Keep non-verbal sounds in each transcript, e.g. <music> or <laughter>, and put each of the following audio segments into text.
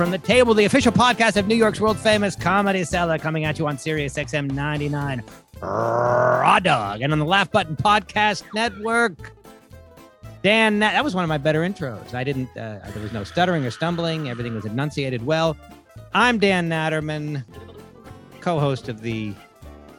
From the table, the official podcast of New York's world famous comedy cellar, coming at you on Sirius XM 99 Raw Dog and on the Laugh Button Podcast Network. Dan, that was one of my better intros. I didn't, uh, there was no stuttering or stumbling. Everything was enunciated well. I'm Dan Natterman, co host of the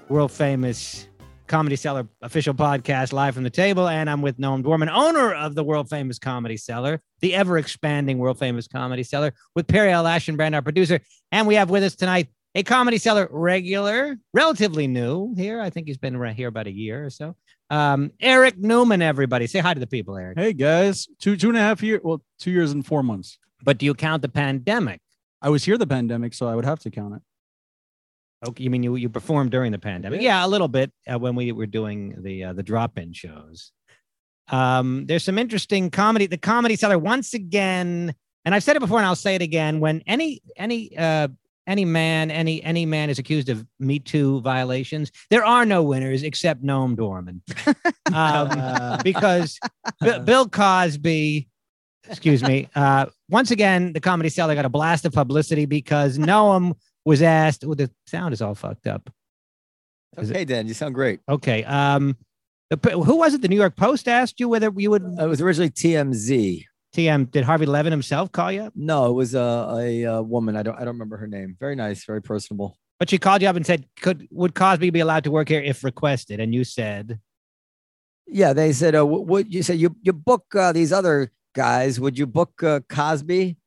world famous Comedy Cellar official podcast, live from the table. And I'm with Noam Dworman, owner of the world famous Comedy Cellar, the ever expanding world famous Comedy Cellar, with Periel Aschenbrand, our producer. And we have with us tonight a Comedy Cellar regular, relatively new here. I think he's been here about a year or so. Um, Eric Newman, everybody. Say hi to the people, Eric. Hey guys, two two and a half years. Well, two years and four months. But do you count the pandemic? I was here the pandemic, so I would have to count it. Okay, you mean you you performed during the pandemic? Yeah, a little bit uh, when we were doing the uh, the drop in shows. Um, there's some interesting comedy. The comedy cellar once again, and I've said it before, and I'll say it again. When any any uh, any man any any man is accused of Me Too violations, there are no winners except Noam Dworman, <laughs> um, because B- Bill Cosby. Excuse me. Uh, once again, the comedy cellar got a blast of publicity because Noam was asked. Oh, the sound is all fucked up. Is it- Okay, Dan, you sound great. Okay. Um, the, who was it? The New York Post asked you whether you would It was originally TMZ. TM. Did Harvey Levin himself call you? No, it was a, a, uh woman. I don't I don't remember her name. Very nice, very personable. But she called you up and said, "Could would Cosby be allowed to work here if requested?" And you said, Yeah, they said, uh, what, what you said you you book uh, these other guys. Would you book uh, Cosby?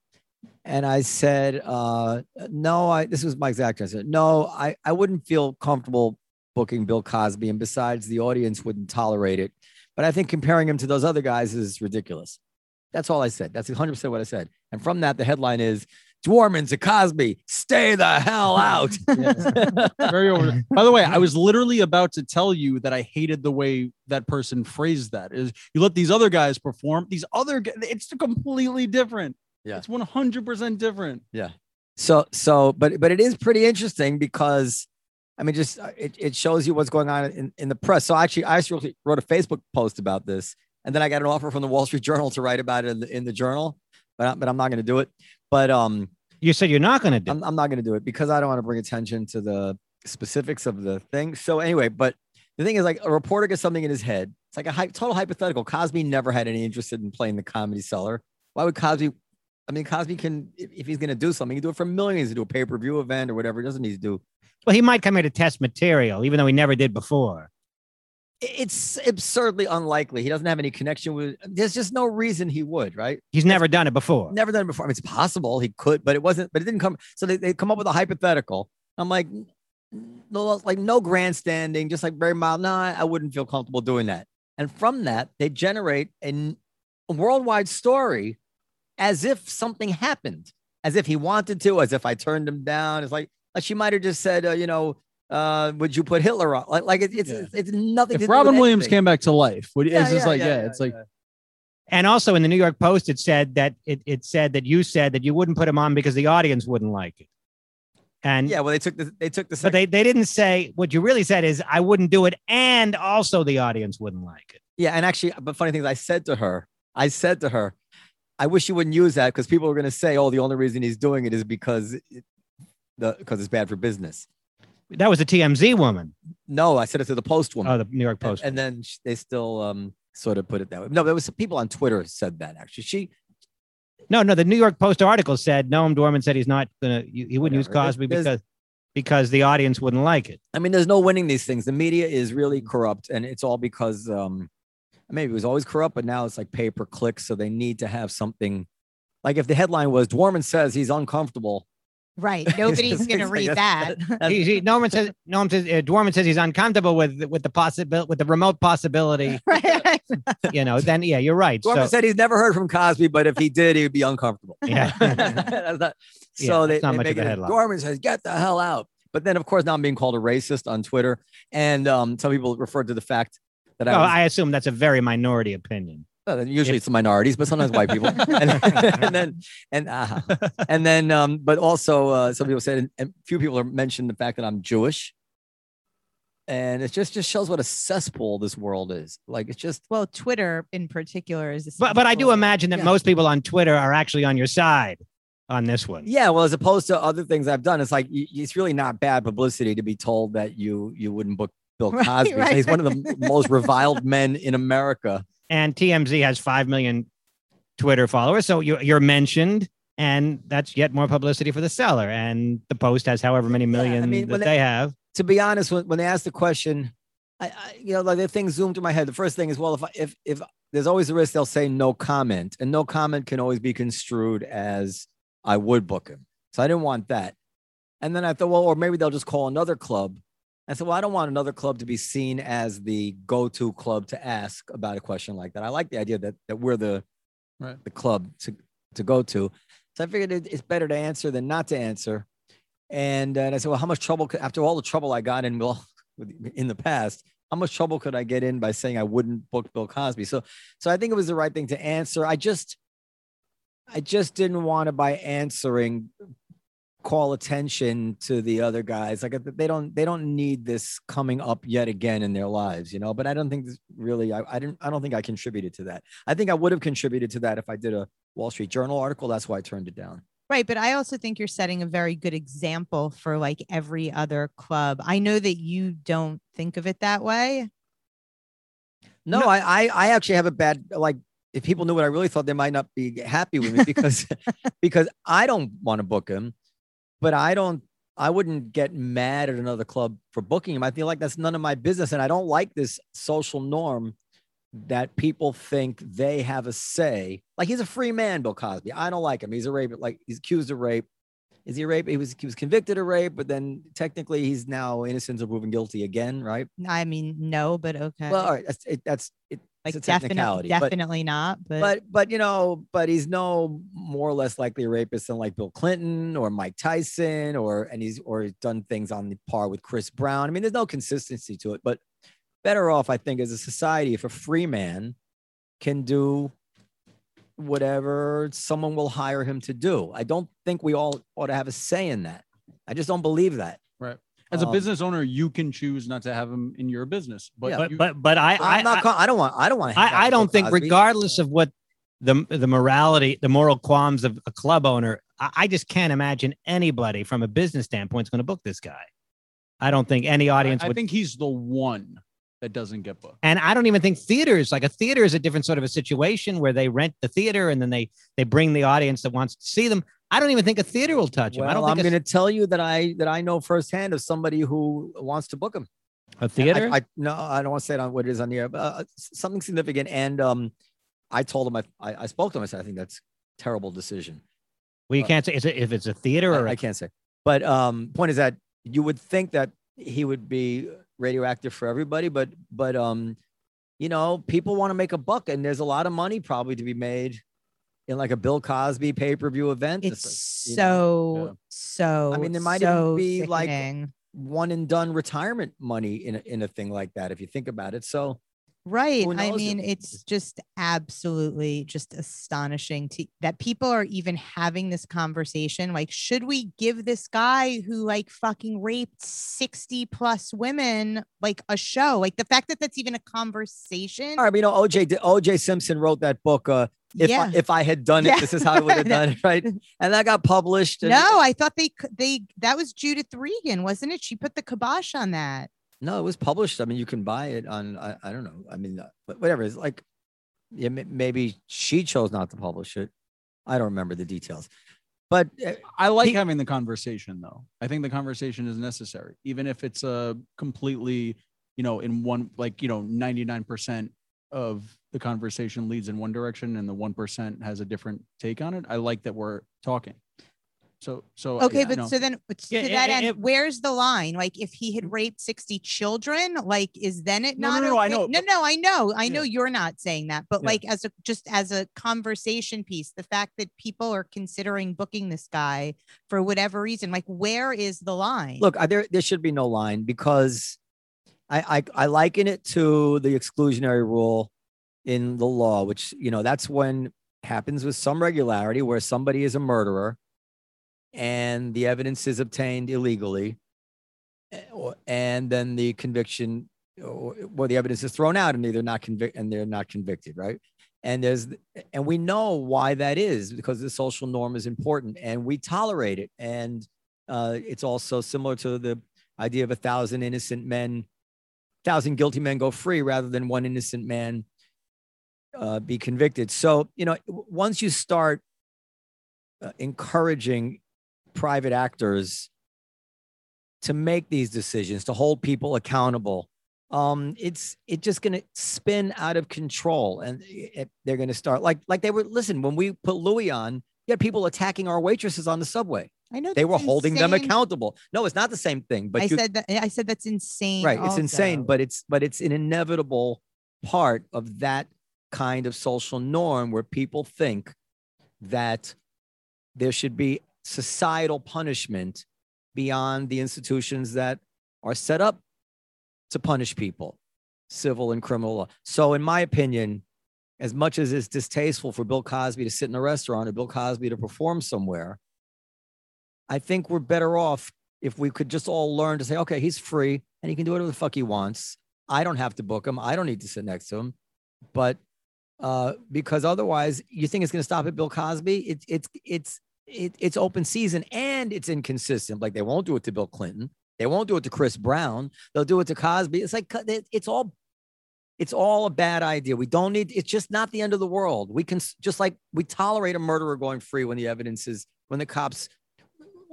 And I said, uh, no. I this was my exact answer. No, I I wouldn't feel comfortable booking Bill Cosby, and besides, the audience wouldn't tolerate it. But I think comparing him to those other guys is ridiculous. That's all I said. That's 100 percent what I said. And from that, the headline is Dworman to Cosby, stay the hell out. <laughs> Very over. By the way, I was literally about to tell you that I hated the way that person phrased that. Is you let these other guys perform? These other, it's completely different. Yeah. it's one hundred percent different. Yeah. So so but but it is pretty interesting because I mean just uh, it, it shows you what's going on in, in the press. So actually I actually wrote a Facebook post about this and then I got an offer from the Wall Street <laughs> Journal to write about it in the, in the journal, but I- but I'm not going to do it. But um "You said you're not going to do." I'm, I'm not going to do it because I don't want to bring attention to the specifics of the thing. So anyway, but the thing is like a reporter gets something in his head. It's like a hy- total hypothetical. Cosby never had any interest in playing the comedy cellar. Why would Cosby? I mean, Cosby can, if, if he's going to do something, he can do it for millions to do a pay per view event or whatever. It doesn't need to do. Well, he might come here to test material, even though he never did before. It's absurdly unlikely. He doesn't have any connection with. There's just no reason he would, right? He's never done it before. Never done it before. I mean, it's possible he could, but it wasn't. But it didn't come. So they, they come up with a hypothetical. I'm like, no, like no grandstanding, just like very mild. No, I, I wouldn't feel comfortable doing that. And from that, they generate a worldwide story as if something happened, as if he wanted to, as if I turned him down. It's like, like she might have just said, uh, you know, uh, would you put Hitler on? Like, like it, it's, Yeah. it's it's nothing. to If do Robin with Williams anything. came back to life, would Yeah, it's just like yeah, yeah, yeah, it's like yeah. And also in the New York Post, it said that it, it said that you said that you wouldn't put him on because the audience wouldn't like it. And yeah. Well, they took the they took the but they, they didn't say what you really said is I wouldn't do it, and also the audience wouldn't like it. Yeah, and actually, but funny thing is, I said to her, I said to her, I wish you wouldn't use that because people are going to say, oh, the only reason he's doing it is because it, the because it's bad for business. That was a TMZ woman. No, I said it to the Post woman, Oh, the New York Post. and then they still um sort of put it that way. No, there was some people on Twitter said that actually. She no, no, the New York Post article said Noam Dworman said he's not gonna he he wouldn't use Cosby There's- because because the audience wouldn't like it. I mean, there's no winning these things. The media is really corrupt, and it's all because um, maybe it was always corrupt, but now it's like pay per click. So they need to have something. Like if the headline was Dworman says he's uncomfortable, Right. <laughs> Nobody's going to like read that. <laughs> that's- He, he, Norman says Norman says uh, Dworman says he's uncomfortable with with the possibility with the remote possibility. <laughs> right. You know, then yeah, you're right. Dworman So said he's never heard from Cosby, but if he did, he would be uncomfortable. Yeah. That's not- Yeah, so they, that's not they much make of a headline. Dworman says, "Get the hell out." But then, of course, now I'm being called a racist on Twitter, and um, some people refer to the fact that I, oh, was, I assume that's a very minority opinion. Uh, usually it's the minorities, but sometimes white people. <laughs> and, and then and uh, and then um, but also uh, some people said and, and few people are mentioned the fact that I'm Jewish. and it just just shows what a cesspool this world is. Like it's just Well, Twitter in particular is. But but I do imagine that Yeah. most people on Twitter are actually on your side on this one. yeah. Well, as opposed to other things I've done, it's like it's really not bad publicity to be told that you you wouldn't book Bill <laughs> Cosby. right, He's one of the most reviled men in America. And TMZ has five million Twitter followers, so you, you're mentioned, and that's yet more publicity for the Cellar. And the Post has however many Yeah, I mean, that they, they- have. to be honest, when, when they asked the question, I, I you know, like the thing zoomed to my head. The first thing is, well, if I, if if there's always a risk they'll say no comment, and no comment can always be construed as I would book him. So I didn't want that. And then I thought, well, or maybe they'll just call another club. I said, well, I don't want another club to be seen as the go-to club to ask about a question like that. I like the idea that that we're the Right. the club to to go to. So I figured it, it's better to answer than not to answer. And, uh, and I said, well, how much trouble could, after all the trouble I got in, well, <laughs> in the past, how much trouble could I get in by saying I wouldn't book Bill Cosby? So, so I think it was the right thing to answer. I just, I just didn't want to by answering call attention to the other guys. Like uh, they don't, they don't need this coming up yet again in their lives, you know. But I don't think this really, I, I didn't, I don't think I contributed to that. I think I would have contributed to that if I did a Wall Street Journal article. That's why I turned it down. Right, but I also think you're setting a very good example for like every other club. I know that you don't think of it that way. No, No. I, I I actually have a bad like if people knew what I really thought, they might not be happy with me because <laughs> because I don't want to book him, but I don't I wouldn't get mad at another club for booking him. I feel like that's none of my business. And I don't like this social norm that people think they have a say. Like he's a free man, Bill Cosby. I don't like him. He's a rape, like he's accused of rape. Is he a rape? He was he was convicted of rape, but then technically he's now innocent of proven guilty again, right? I mean, no, but okay. Well, all right, that's it, that's it, like it's a technicality, definitely, but- definitely not. But, but but you know, but he's no more or less likely a rapist than like Bill Clinton or Mike Tyson or and he's or he's done things on the par with Chris Brown. I mean, there's no consistency to it, but better off, I think, as a society if a free man can do whatever someone will hire him to do. I don't think we all ought to have a say in that. I just don't believe that. As a Um, business owner, you can choose not to have him in your business, but Yeah. But you- but but I I, I'm not. I, co- I don't want. I don't want. I, I don't think, regardless of what the the morality, the moral qualms of a club owner, I, I just can't imagine anybody from a business standpoint is going to book this guy. I don't think any I, audience I would. think he's the one that doesn't get booked. and I don't even think theaters like a theater is a different sort of a situation where they rent the theater and then they they bring the audience that wants to see them. I don't even think a theater will touch him. I don't. I'm going to tell you that I that I know firsthand of somebody who wants to book him. a, theater. I, I no, I don't want to say it on what it is on the air, but uh, something significant. And um, I told him I, I I spoke to him. I said I think that's a terrible decision. well, you can't say is it, if it's a theater or I, a I can't say. But um, point is that you would think that he would be radioactive for everybody, but but um, you know, people want to make a buck, and there's a lot of money probably to be made in like a Bill Cosby pay per view event. it's you know, so so. I mean, there might even so be, like, one and done retirement money in a, in a thing like that if you think about it. So Right. I mean, it's just absolutely just astonishing to that people are even having this conversation. Like, should we give this guy who like fucking raped 60 plus women like a show? Like the fact that that's even a conversation. All right, but you know, OJ OJ Simpson wrote that book. Uh, if yeah. I, if I had done it, Yeah. this is how I would have done it, right? <laughs> And that got published. and- no, I thought they c- they that was Judith Regan, wasn't it? She put the kibosh on that. no, it was published. I mean, you can buy it on. I, I don't know. I mean, uh, whatever. It's like, yeah, may- maybe she chose not to publish it. I don't remember the details, but uh, I like He- having the conversation though. I think the conversation is necessary, even if it's a completely, you know, in one like you know, ninety nine percent of the conversation leads in one direction and the one percent has a different take on it. I like that we're talking. So so Okay, yeah, but no. so then but Yeah, to it- that it- end, it- where's the line? Like if he had raped 60 children, like is then it No, not no, no, I know, No, no, I know. I know Yeah. you're not saying that, but Yeah. like as a just as a conversation piece, the fact that people are considering booking this guy for whatever reason, like where is the line? look, I, there there should be no line because I, I I liken it to the exclusionary rule in the law, which you know that's when happens with some regularity where somebody is a murderer and the evidence is obtained illegally eh, and then the conviction or well the evidence is thrown out and they're not convict and they're not convicted right? And there's and we know why that is because the social norm is important and we tolerate it. And uh, it's also similar to the idea of a thousand innocent men thousand guilty men go free rather than one innocent man uh, be convicted. So you know once you start uh, encouraging private actors to make these decisions to hold people accountable um it's it just going to spin out of control and it, they're going to start like like they were listen when we put louis on you had people attacking our waitresses on the subway I know they were holding them accountable no it's not the same thing but I you, said that. I said that's insane. right it's insane but it's but it's an inevitable part of that kind of social norm where people think that there should be societal punishment beyond the institutions that are set up to punish people civil and criminal law so in my opinion as much as it's distasteful for bill cosby to sit in a restaurant or bill cosby to perform somewhere i think we're better off if we could just all learn to say, okay, he's free and he can do whatever the fuck he wants. I don't have to book him. I don't need to sit next to him. But uh, because otherwise, you think it's going to stop at Bill Cosby? It's it's it's it, it's open season and it's inconsistent. Like they won't do it to Bill Clinton. They won't do it to Chris Brown. They'll do it to Cosby. It's like it- it's all it's all a bad idea. We don't need. It's just not the end of the world. We can just like we tolerate a murderer going free when the evidence is when the cops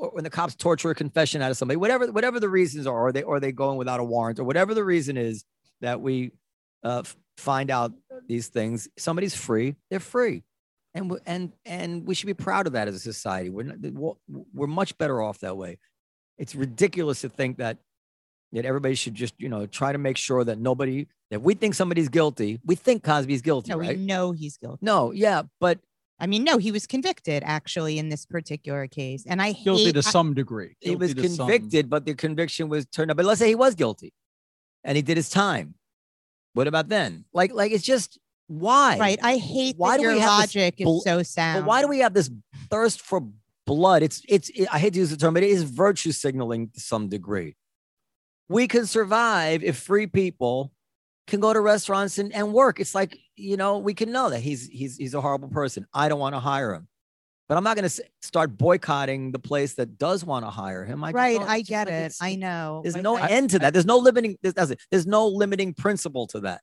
or when the cops torture a confession out of somebody, whatever whatever the reasons are, or they or they going without a warrant, or whatever the reason is that we uh, find out these things. Somebody's free, they're free, and we, and and we should be proud of that as a society. We're not, we're- much better off that way. It's ridiculous to think that that everybody should just you know try to make sure that nobody if we think somebody's guilty, we think Cosby's guilty, no, right? we know he's guilty. No, yeah, but I mean, no, he was convicted actually in this particular case, and I Guilty hate, to I- some degree. he was Guilty to some- convicted, but the conviction was turned up. But let's say he was guilty and he did his time. What about then? Like, like it's just why? right. I hate Why that do we your have this logic is so sound. But why do we have this thirst for blood? It's it's it- I hate to use the term, but it is virtue signaling to some degree. We can survive if free people can go to restaurants and, and work. It's like, you know, we can know that he's he's he's a horrible person. I don't want to hire him. But I'm not going to start boycotting the place that does want to hire him. I right? I get like it. I know. There's no I- end to that. There's no limiting. There's, that's it. there's no limiting principle to that.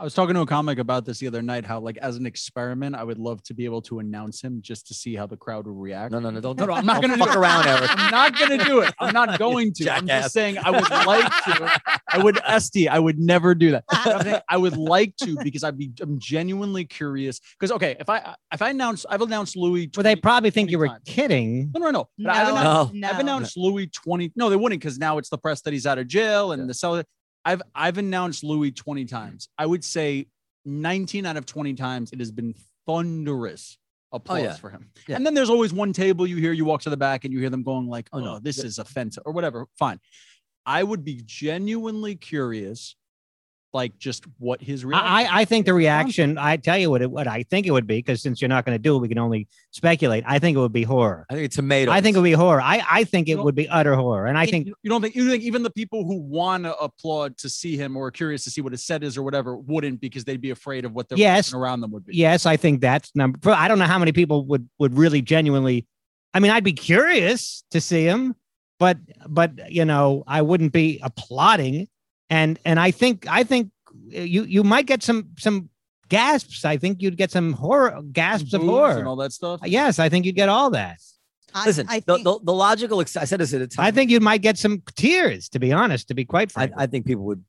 I was talking to a comic about this the other night. How, like, as an experiment, I would love to be able to announce him just to see how the crowd would react. No, no, no. Don't. No, no, I'm not gonna do fuck it. around, Eric. I'm not gonna do it. I'm not <laughs> going to. I'm just saying I would like to. I would <laughs> SD. I would never do that. I'm saying I would like to because I'd be. I'm genuinely curious. Because okay, if I if I announce, I've announced Louis. Well, they probably think you were times. kidding. No, no, no. But No, I've, announced, No. I've no. announced Louis 20. No, they wouldn't because now it's the press that he's out of jail and Yeah. the cell. I've I've announced Louis 20 times. I would say 19 out of 20 times it has been thunderous oh, applause yeah. for him. Yeah. And then there's always one table you hear, you walk to the back and you hear them going like, Oh, oh, no. no, this Yeah. is offensive or whatever. Fine. I would be genuinely curious, like just what his reaction. I, I I think the reaction, I tell you what it, what I think it would be, because since you're not going to do it, we can only speculate. I think it would be horror. I think it's tomatoes. I think it would be horror. I, I think it would be utter horror. And I think you don't think you think even the people who want to applaud to see him or are curious to see what his set is or whatever wouldn't because they'd be afraid of what the Yes. around them would be. yes, I think that's number. I don't know how many people would would really genuinely. I mean, I'd be curious to see him, but but you know, I wouldn't be applauding. And and I think I think you you might get some some gasps. I think you'd get some horror gasps of horror. and all that stuff. Yes, I think you'd get all that. I, Listen, I the, think, the, the logical. Ex- I said this at a time. I think you might get some tears. To be honest, to be quite frank. I think people would.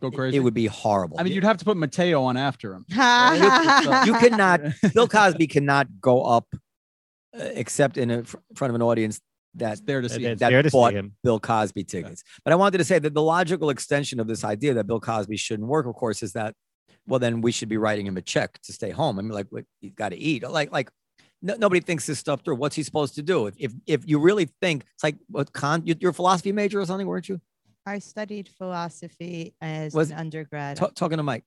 Go crazy. It would be horrible. I mean, you'd have to put Mateo on after him. <laughs> you cannot. Bill Cosby cannot go up, uh, except in a, fr- front of an audience that It's there to It- see. it's that there see bought him. Bill Cosby tickets. But I wanted to say that the logical extension of this idea that Bill Cosby shouldn't work, of course, is that well, then we should be writing him a check to stay home. I mean, like, what, he's got to eat. Like, like no, nobody thinks this stuff through. What's he supposed to do? If if, if you really think it's like what con, you- you're a philosophy major or something, weren't you? I studied philosophy as Was- an undergrad. Ta- talking to Mike.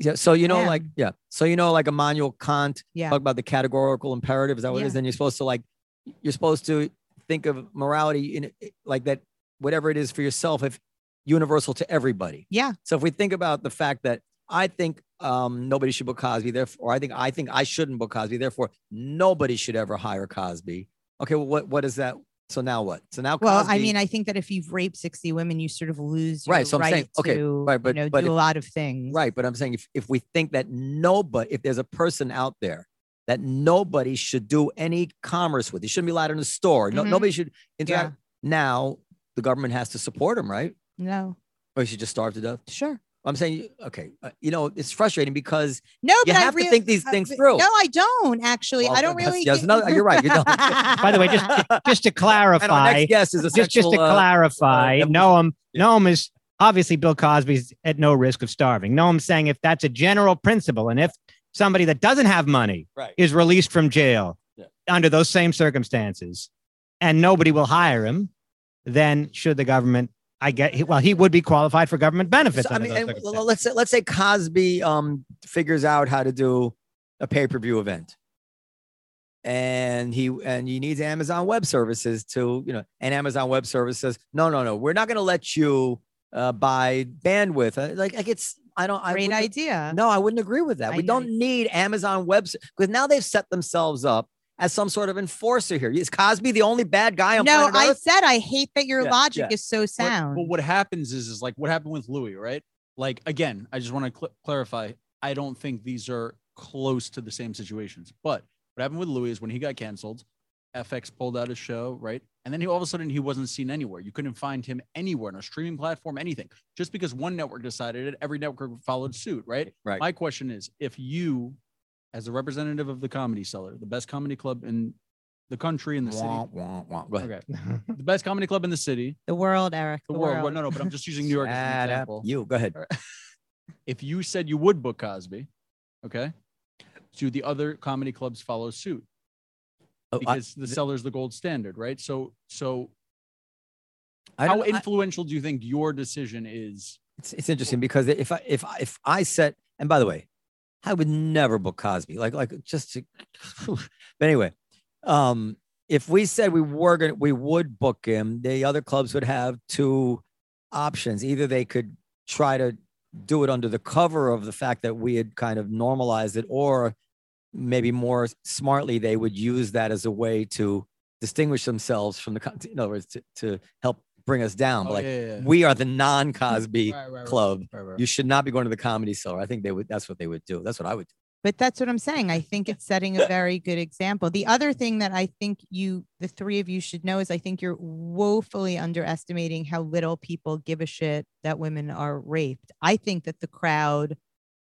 Yeah. So you know, am. like, yeah. So you know, like Immanuel Kant yeah. talk about the categorical imperative. Is that what it is? Then you're supposed to like, you're supposed to think of morality in like that. whatever it is for yourself if universal to everybody. Yeah. So if we think about the fact that I think um, nobody should book Cosby, therefore, I think I think I shouldn't book Cosby, therefore nobody should ever hire Cosby. Okay, well, what what is that? So now what? So now Well, I mean, I think that if you've raped 60 women, you sort of lose your Right, so I'm right saying- okay, to right, but- you know, but do if- a lot of things. Right. But I'm saying if, if we think that nobody, if there's a person out there that nobody should do any commerce with, he shouldn't be allowed in a store. No, Mhm. nobody should interact. Now the government has to support him, right? No, Or he should just starve to death. sure. I'm saying, okay, uh, you know, it's frustrating because No, You but I have to think these uh, things through. No, I don't actually. Well, I don't really. yes, think- no, you're right, you don't. <laughs> By the way, just just to <laughs> and our clarify, next guest is a just just to sexual, uh, clarify, uh, Noam yeah. Noam is obviously Bill Cosby's at no risk of starving. Noam's saying if that's a general principle, and if somebody that doesn't have money Right. is released from jail Yeah. under those same circumstances, and nobody will hire him, then should the government? I get well, he would be qualified for government benefits. So, I mean, and let's say let's say Cosby um figures out how to do a pay per view event, and he and he needs Amazon Web Services to you know, and Amazon Web Services says no, no, no, we're not going to let you uh, buy bandwidth. Uh, Like, like it's I don't I Great wouldn't- idea. No, I wouldn't agree with that. I we know. don't need Amazon Web because now they've set themselves up as some sort of enforcer here. Is Cosby the only bad guy on No, planet I Earth? said I hate that your Yeah, logic yeah. is so But- sound. But, what happens is, is like what happened with Louis, right? Like again, I just want to cl- clarify. I don't think these are close to the same situations. But what happened with Louis is when he got canceled, FX pulled out his show, right? And then he all of a sudden he wasn't seen anywhere. You couldn't find him anywhere on a streaming platform, anything. Just because one network decided it, every network followed suit, right? Right. My question is, if you, as a representative of the Comedy Cellar, the best comedy club in the country in the city, Wah, wah, wah. Go ahead. okay, the best comedy club in the city, the world, Eric. the, The, world. world. No, no, but I'm just using New York as an example. You go ahead. <laughs> If you said you would book Cosby, okay, do the other comedy clubs follow suit? Oh, I- Because the Cellar's the gold standard, right? So, so I how don't- I- influential do you think your decision is? It's, it's interesting because if I if I- if I set and by the way, I would never book Cosby like like just to, <laughs> but anyway, um, if we said we were gonna we would book him, the other clubs would have two options. Either they could try to do it under the cover of the fact that we had kind of normalized it, or maybe more smartly they would use that as a way to distinguish themselves from the con- in other words to, to help bring us down. Oh, like yeah, yeah, yeah. we are the non-Cosby Right, right, right, club. right, right. You should not be going to the comedy cellar. I think they would. That's what they would do. That's what I would do. But that's what I'm saying. I think it's setting a <laughs> very good example. The other thing that I think you, the three of you, should know is I think you're woefully underestimating how little people give a shit that women are raped. I think that the crowd,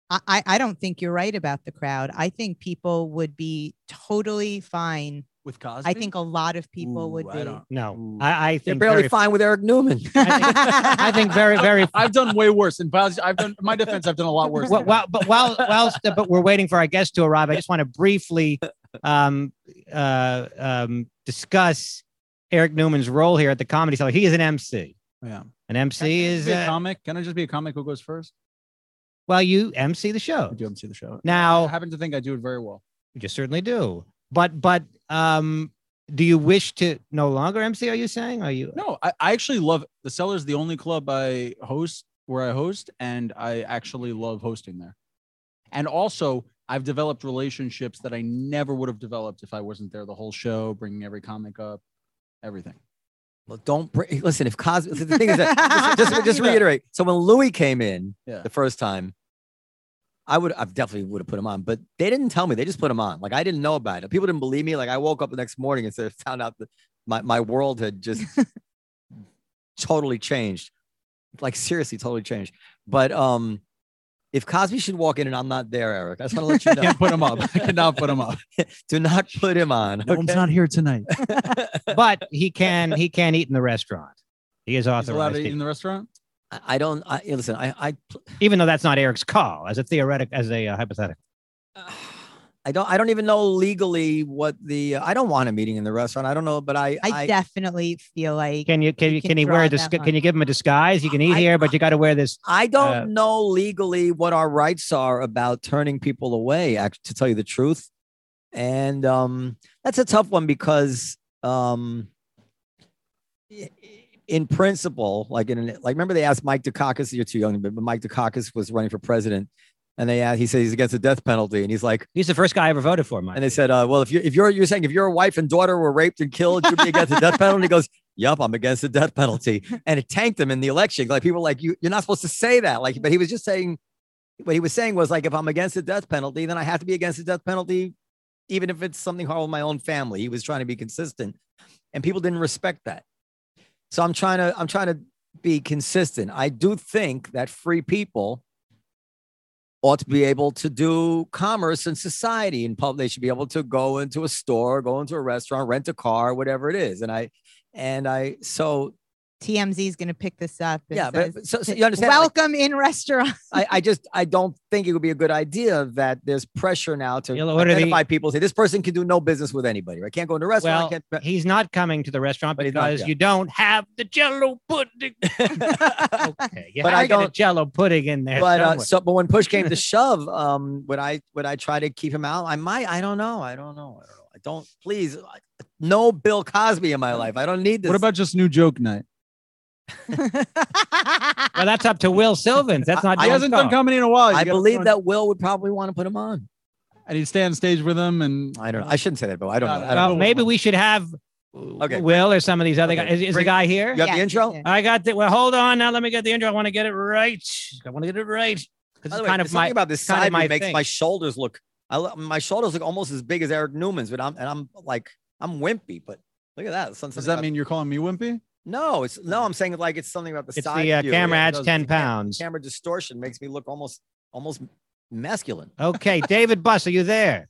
I, I, I don't think you're right about the crowd. I think people would be totally fine. with Cosby. I think a lot of people would Ooh, be. I don't- no, Ooh. I, I They're think barely very, fine with Eric Newman. <laughs> I think very, very. <laughs> I've done way worse. In pos- I've done my defense. I've done a lot worse. well, well, but while while but we're waiting for our guest to arrive, I just want to briefly um, uh, um, discuss Eric Newman's role here at the Comedy Cellar. He is an MC. yeah. An MC Can I is a uh, comic. Can I just be a comic who goes first? Well, you MC the show. I do MC the show. I Now happen to think I do it very well. you certainly do, but but um, do you wish to no longer MC? Are you saying? Are you? No, I, I actually love the Cellar's the only club I host where I host, and I actually love hosting there. And also, I've developed relationships that I never would have developed if I wasn't there the whole show, bringing every comic up, everything. Well, don't bring, <laughs> listen. If Cosby, the thing is that <laughs> just, just, just reiterate. So when Louis came in Yeah. the first time, I would, I definitely would have put him on, but they didn't tell me. They just put him on. Like I didn't know about it. People didn't believe me. Like I woke up the next morning and said, found out that my my world had just <laughs> totally changed. Like seriously, totally changed. But um, if Cosby should walk in and I'm not there, Eric, I just want to <laughs> let you know. can't put him up. I cannot put him up. <laughs> Do not put him on. No, I'm not here tonight. <laughs> But he can he can eat in the restaurant. He is He's allowed authorized, to to- eat in the restaurant. I I don't. I, listen. I, I even though that's not Eric's call, as a theoretic, as a uh, hypothetical. I don't. I don't even know legally what the. I don't want a meeting in the restaurant. I don't know, but I. I, definitely feel like Can you can You you can can he wear that this? line. Can you give him a disguise? You can eat I- here, but you got to wear this. I don't uh, know legally what our rights are about turning people away. Actually, to tell you the truth, and um, that's a tough one because um, in principle, like in an, like remember they asked Mike Dukakis, you're too young, but Mike Dukakis was running for president, and they asked, he said he's against the death penalty, and he's like, He's the first guy I ever voted for, Mike. and they said, uh, well, if you if you're you're saying if your wife and daughter were raped and killed, you'd be against the death penalty. He goes, Yup, I'm against the death penalty, and it tanked him in the election. Like people were like you, you're not supposed to say that. Like, but he was just saying what he was saying was like, if I'm against the death penalty, then I have to be against the death penalty, even if it's something horrible in my own family. He was trying to be consistent, and people didn't respect that. So I'm trying to I'm trying to be consistent. I do think that free people ought to be able to do commerce in society in public. They should be able to go into a store, go into a restaurant, rent a car, whatever it is. And I and I so TMZ is going to pick this up. and yeah, says, but so, so you understand? like, Welcome in restaurant. <laughs> I, I just I don't think it would be a good idea that there's pressure now to Yeah, what are the- identify people. Say this person can do no business with anybody. I can't go into a restaurant. well, can't. he's not coming to the restaurant But he's not, because yeah. you don't have the Jello pudding. <laughs> okay, you But have I to get a don't- Jello pudding in there. but uh, so but when push came to <laughs> shove, um, would I would I try to keep him out? I might. I don't know. I don't know. I don't know. I don't. Please, no Bill Cosby in my life. I don't need this. What about just new joke night? Well, that's up to Will Sylvince. That's not I He hasn't done comedy in a while. You I believe that Will would probably want to put him on. and he'd stay on stage with him and I don't know. I shouldn't say that, but I don't know. I Uh, don't Well, know. maybe we should have Okay. Will or some of these other Okay. guys. Is, is the guy here? You have the intro? yeah. I got the. Well, hold on now. Let me get the intro. I want to get it right. I want to get it right. This By is the way, kind of my. something about this kind of side my makes thing. my shoulders look. I lo- my shoulders look almost as big as Eric Newman's, but I'm and I'm like I'm wimpy. But look at that. Something does that about- mean you're calling me wimpy? No? It's no. I'm saying like it's something about the It's side the uh, view. camera Yeah, adds does- 10 pounds. Camera distortion makes me look almost almost masculine. Okay, David Buss, are you there?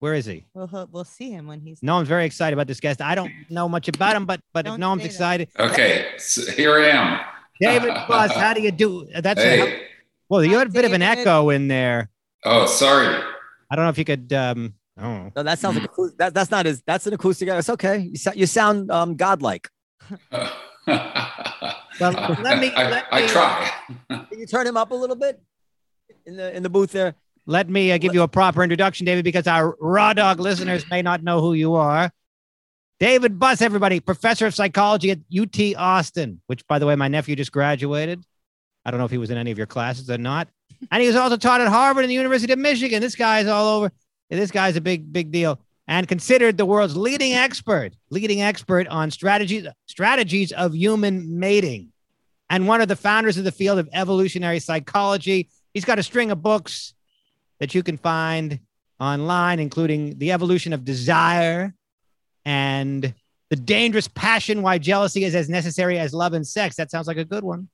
Where is he? We'll, we'll see him when he's. Noam's very excited about this guest. I don't know much about him, but but if Don't Noam's say that. excited, Okay, so here I am. David <laughs> Buss, how do you do? That's a, Hey. well, you had a bit of an echo in there. Oh, sorry. I don't know if you could. um Oh, No, that sounds like acou- that, that's not as that's an acoustic. It's okay. You, sou- you sound um godlike. Well, <laughs> let me- I, let I me- try. <laughs> Can you turn him up a little bit in the in the booth there? let me uh, give you a proper introduction, David, because our raw dog listeners may not know who you are. David Buss, everybody, professor of psychology at UT Austin, which, by the way, my nephew just graduated. I don't know if he was in any of your classes or not. And he was also taught at Harvard and the University of Michigan. This guy's all over. This guy's a big, big deal. And considered the world's leading expert, leading expert on strategies, strategies of human mating. And one of the founders of the field of evolutionary psychology. He's got a string of books that you can find online, including The Evolution of Desire and The Dangerous Passion Why Jealousy is as Necessary as Love and Sex. That sounds like a good one.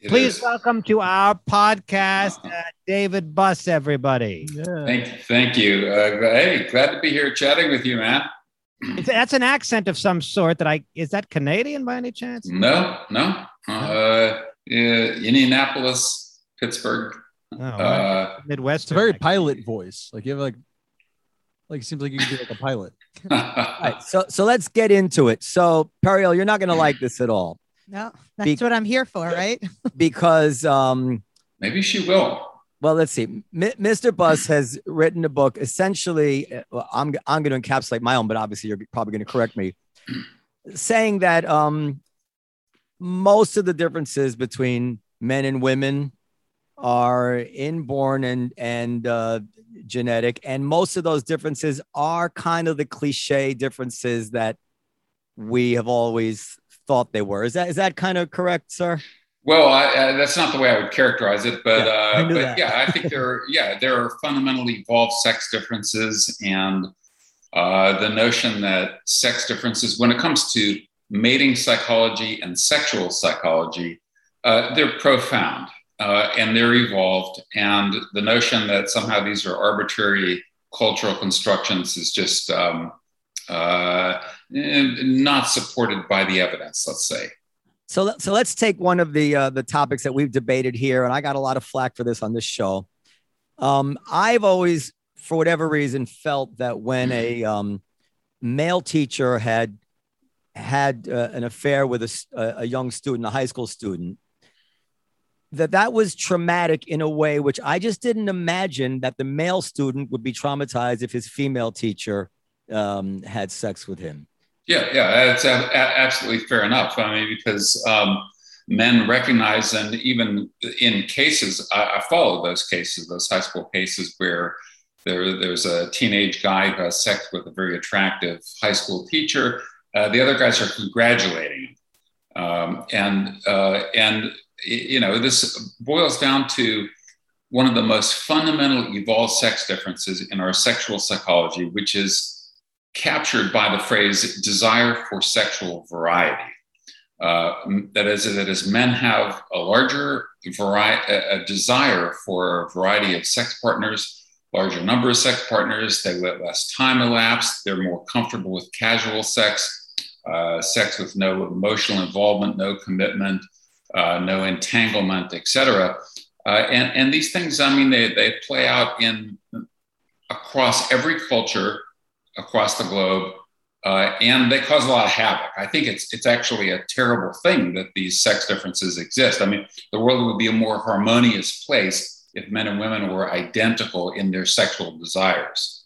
It Please is. welcome to our podcast, uh, David Buss, everybody. Yeah. Thank, thank you. Uh, hey, glad to be here chatting with you, man. It's- That's an accent of some sort that I is that Canadian by any chance? No, no. Uh, yeah, Indianapolis, Pittsburgh. Oh, Uh, Midwest. It's a very pilot voice. Like you have like like it seems like you could be like a pilot. <laughs> All right, so so let's get into it. So Periel, you're not going to like this at all No, that's Be- what I'm here for, right? <laughs> because um maybe she will. well let's see M- mr Buss has written a book essentially uh, well, i'm i'm going to encapsulate my own but obviously you're probably going to correct me saying that um most of the differences between men and women are inborn and and uh genetic and most of those differences are kind of the cliche differences that we have always thought they were. Is that is that kind of correct sir? Well, I, uh, that's not the way I would characterize it, but Yeah, I uh, knew but yeah, I think <laughs> there are yeah there are fundamentally evolved sex differences, and uh, the notion that sex differences, when it comes to mating psychology and sexual psychology, uh, they're profound uh, and they're evolved, and the notion that somehow these are arbitrary cultural constructions is just um, uh, not supported by the evidence. Let's say. So, so let's take one of the uh, the topics that we've debated here, and I got a lot of flack for this on this show. Um, I've always, for whatever reason, felt that when a um, male teacher had had uh, an affair with a young student, a high school student, that that was traumatic in a way which I just didn't imagine that the male student would be traumatized if his female teacher um, had sex with him. Yeah, yeah, that's a- absolutely fair enough. I mean, because um, men recognize, and even in cases, I, I follow those cases, those high school cases where there, there's a teenage guy who has sex with a very attractive high school teacher. Uh, the other guys are congratulating him, um, and uh, and you know this boils down to one of the most fundamental evolved sex differences in our sexual psychology, which is captured by the phrase desire for sexual variety. Uh, that is, that is, men have a larger variety, a, a desire for a variety of sex partners, larger number of sex partners. They let less time elapse. They're more comfortable with casual sex, uh, sex with no emotional involvement, no commitment, uh, no entanglement, etc. Uh, and, and these things, I mean, they, they play out in across every culture across the globe, uh, and they cause a lot of havoc. I think it's it's actually a terrible thing that these sex differences exist. I mean, the world would be a more harmonious place if men and women were identical in their sexual desires.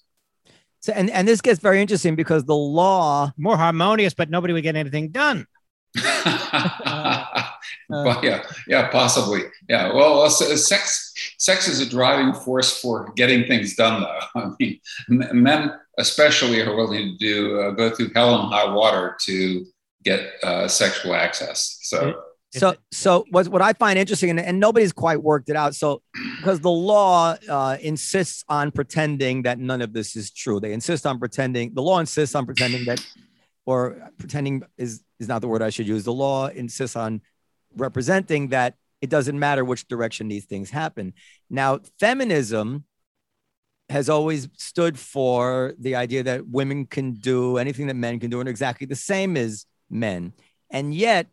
So, and, and this gets very interesting because the law, More harmonious, but nobody would get anything done. Well, yeah, yeah, possibly. Yeah. Well, uh, sex sex is a driving force for getting things done, though. <laughs> I mean, men especially are willing to do uh, go through hell and high water to get uh, sexual access. So. so so what what I find interesting, and, and nobody's quite worked it out. So because the law uh, insists on pretending that none of this is true, they insist on pretending. The law insists on pretending that, or pretending is is not the word I should use. The law insists on representing that it doesn't matter which direction these things happen. Now, feminism has always stood for the idea that women can do anything that men can do and exactly the same as men. And yet,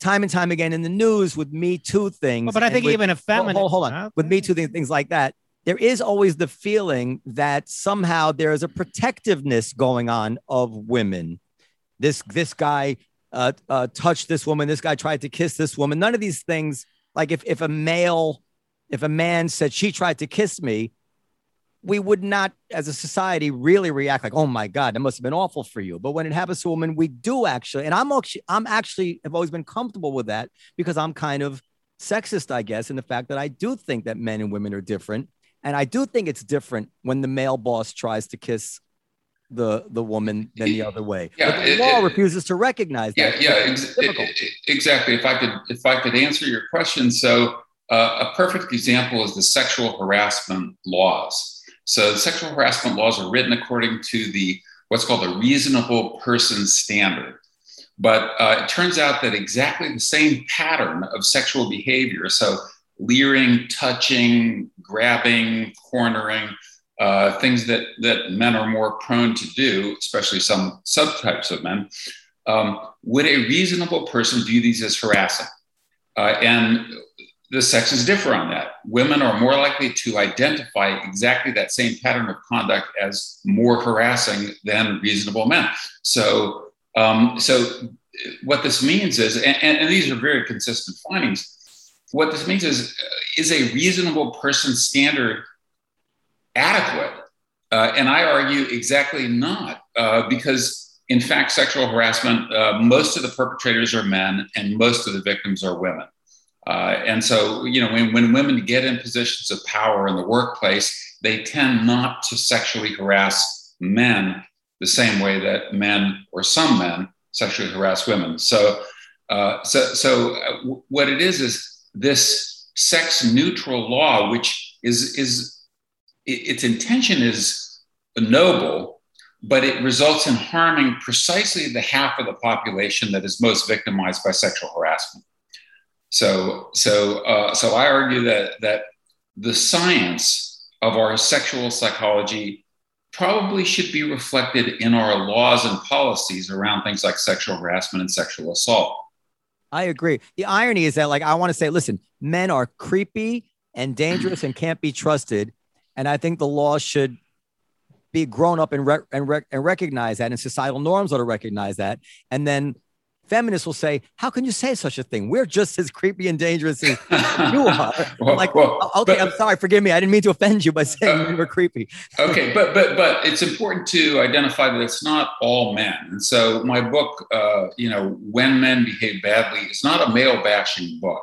time and time again in the news with Me Too things. Well, but I think even a hold, feminine. hold, hold on. With Me Too things, things like that, there is always the feeling that somehow there is a protectiveness going on of women. This this guy uh, uh, touched this woman. This guy tried to kiss this woman. None of these things. Like if if a male, if a man said she tried to kiss me, we would not, as a society, really react like, "Oh my God, that must have been awful for you." But when it happens to a woman, we do actually, and I'm actually, I'm actually have always been comfortable with that because I'm kind of sexist, I guess, in the fact that I do think that men and women are different, and I do think it's different when the male boss tries to kiss the the woman than the other way. Yeah, but the it- law it- refuses to recognize yeah that. yeah ex- e- exactly if i could if i could answer your question so uh, a perfect example is the sexual harassment laws so the sexual harassment laws are written according to the what's called the reasonable person standard but uh, it turns out that exactly the same pattern of sexual behavior so leering touching grabbing cornering uh, things that, that men are more prone to do, especially some subtypes of men, um, would a reasonable person view these as harassing? Uh, and the sexes differ on that. Women are more likely to identify exactly that same pattern of conduct as more harassing than reasonable men. So, um, so what this means is, and, and these are very consistent findings. What this means is, is a reasonable person standard adequate? Uh, and I argue exactly not, uh, because in fact, sexual harassment, uh, most of the perpetrators are men and most of the victims are women. Uh, and so, you know, when, when women get in positions of power in the workplace, they tend not to sexually harass men the same way that men or some men sexually harass women. So, uh, so, so uh, what it is is this sex neutral law, which is is its intention is noble, but it results in harming precisely the half of the population that is most victimized by sexual harassment. So, so, uh, so I argue that that the science of our sexual psychology probably should be reflected in our laws and policies around things like sexual harassment and sexual assault. I agree. The irony is that, like, I want to say, listen, men are creepy and dangerous and can't be trusted. And I think the law should be grown up and, and, and recognize that, and societal norms ought to recognize that. And then feminists will say, "How can you say such a thing? We're just as creepy and dangerous as <laughs> you are." Well, like, well, okay, but- I'm sorry, forgive me. I didn't mean to offend you by saying Uh, we were creepy. <laughs> okay, but but but it's important to identify that it's not all men. And so my book, uh, you know, when men behave badly, is not a male bashing book.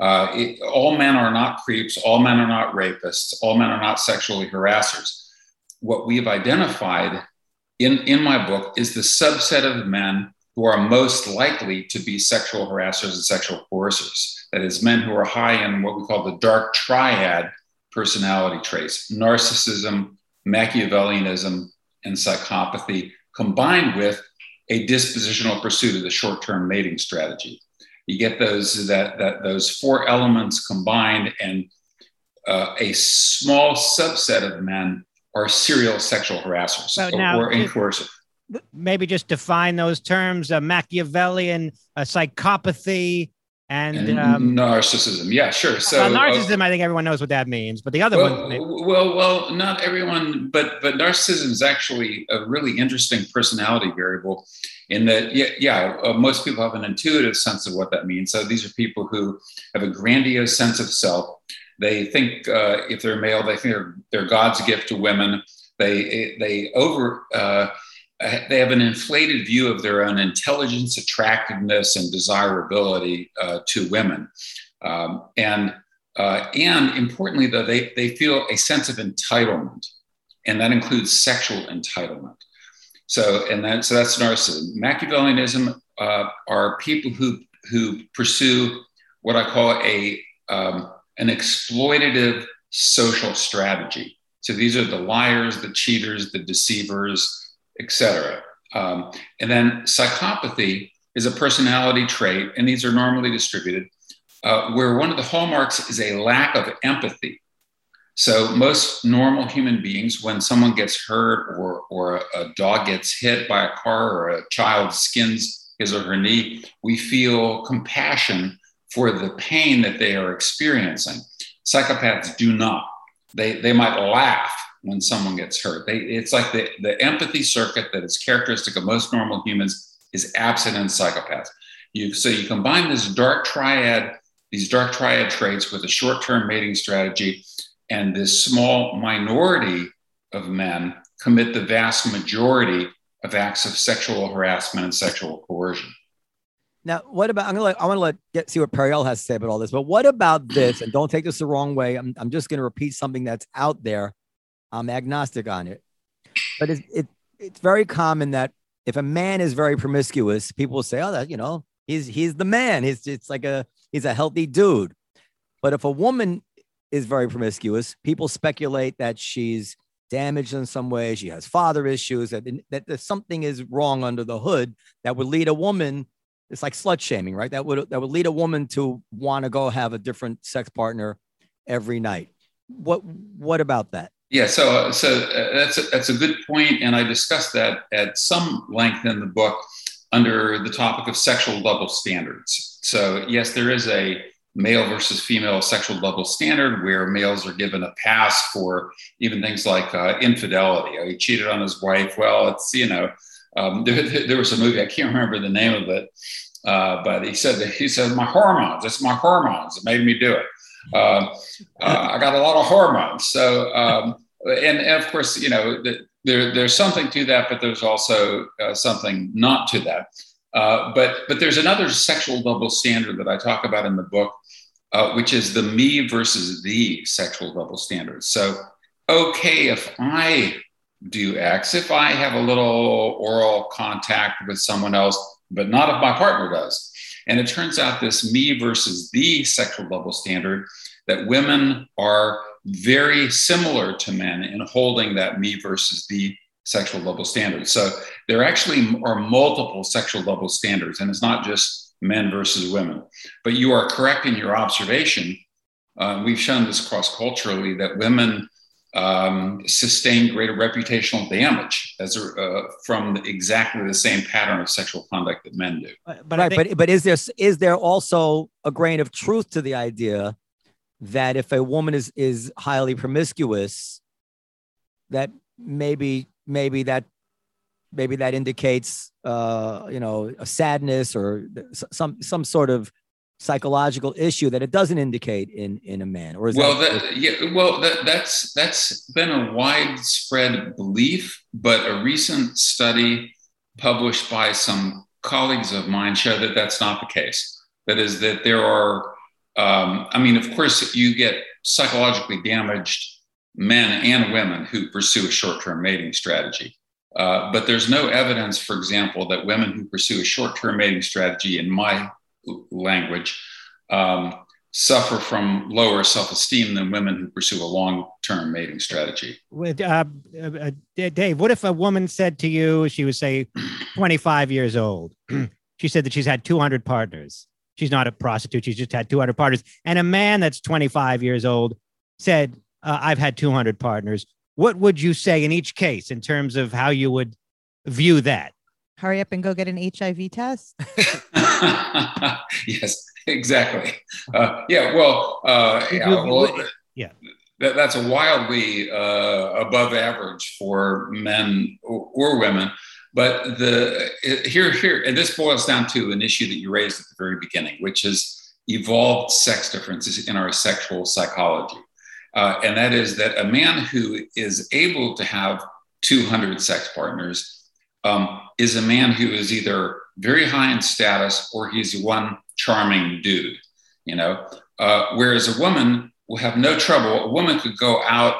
Uh, it, all men are not creeps. All men are not rapists. All men are not sexually harassers. What we have identified in in my book is the subset of men who are most likely to be sexual harassers and sexual coercers. That is, men who are high in what we call the dark triad personality traits narcissism, Machiavellianism, and psychopathy, combined with a dispositional pursuit of the short term mating strategy. You get those, that, that, those four elements combined, and uh, a small subset of men are serial sexual harassers So or, now- or coercive. Maybe just define those terms: uh, Machiavellian, uh, psychopathy, and, And um, narcissism. Yeah, sure. So uh, narcissism. I think everyone knows what that means, but the other well, one, maybe- well, well, not everyone, but but narcissism is actually a really interesting personality variable. In that, yeah, yeah uh, most people have an intuitive sense of what that means. So these are people who have a grandiose sense of self. They think uh, if they're male, they think they're, they're God's gift to women. They they over uh, they have an inflated view of their own intelligence, attractiveness, and desirability uh, to women, um, and uh, and importantly, though, they, they feel a sense of entitlement, and that includes sexual entitlement. So, and that, so that's narcissism. Machiavellianism uh, are people who, who pursue what I call a, um, an exploitative social strategy. So these are the liars, the cheaters, the deceivers, etc. Um, and then psychopathy is a personality trait, and these are normally distributed uh, where one of the hallmarks is a lack of empathy. So, most normal human beings, when someone gets hurt or, or a dog gets hit by a car or a child skins his or her knee, we feel compassion for the pain that they are experiencing. Psychopaths do not. They, they might laugh when someone gets hurt. They, it's like the, the empathy circuit that is characteristic of most normal humans is absent in psychopaths. You, so you combine this dark triad these dark triad traits with a short term mating strategy, and this small minority of men commit the vast majority of acts of sexual harassment and sexual coercion. Now, what about? I'm gonna. Let, I want to let get see what Periel has to say about all this. But what about this? And don't take this the wrong way. I'm, I'm just going to repeat something that's out there. I'm agnostic on it, but it's it, it's very common that if a man is very promiscuous, people say, "Oh, that you know, he's he's the man. He's it's like a he's a healthy dude." But if a woman is very promiscuous, people speculate that she's damaged in some way. She has father issues. That that, that something is wrong under the hood that would lead a woman it's like slut shaming, right? That would that would lead a woman to want to go have a different sex partner every night. What what about that? Yeah, so so uh, that's a, that's a good point, and I discussed that at some length in the book under the topic of sexual double standards. So yes, there is a male versus female sexual double standard where males are given a pass for even things like uh, infidelity. Oh, he cheated on his wife. Well, it's you know. Um, <laughs> there, there was a movie I can't remember the name of it, uh, but he said that he said my hormones. It's my hormones that made me do it. Uh, uh, I got a lot of hormones. So, um, and, and, of course, you know, the, there, there's something to that, but there's also uh, something not to that. But but there's another sexual double standard that I talk about in the book, which is the me versus the sexual double standard. So, okay, if I do X, if I have a little oral contact with someone else, but not if my partner does. And it turns out this me versus the sexual double standard that women are very similar to men in holding that me versus the sexual double standard. So there actually are multiple sexual double standards, and it's not just men versus women. But you are correct in your observation. Uh, we've shown this cross culturally that women um, sustain greater reputational damage as a, uh, from exactly the same pattern of sexual conduct that men do. But, but right, think, but but is there is there also a grain of truth to the idea that if a woman is is highly promiscuous, that maybe maybe that maybe that indicates uh, you know a sadness or some some sort of psychological issue that it doesn't indicate in in a man or is well that, that, yeah well that, that's that's been a widespread belief but a recent study published by some colleagues of mine show that that's not the case. That is that there are um, i mean of course you get psychologically damaged men and women who pursue a short-term mating strategy. Uh, but there's no evidence for example that women who pursue a short-term mating strategy in my language um, suffer from lower self-esteem than women who pursue a long-term mating strategy. With uh, uh, Dave, what if a woman said to you, she was say 25 years old, <clears throat> she said that she's had 200 partners. She's not a prostitute. She's just had 200 partners. And a man that's 25 years old said, uh, I've had 200 partners. What would you say in each case in terms of how you would view that? Hurry up and go get an HIV test. <laughs> yes, exactly. Uh, yeah, well, uh, yeah, well, yeah. That, that's a wildly uh, above average for men or, or women. But the here, here, and this boils down to an issue that you raised at the very beginning, which is evolved sex differences in our sexual psychology. Uh, and that is that a man who is able to have 200 sex partners um, is a man who is either very high in status or he's one charming dude, you know. Uh, whereas a woman will have no trouble. A woman could go out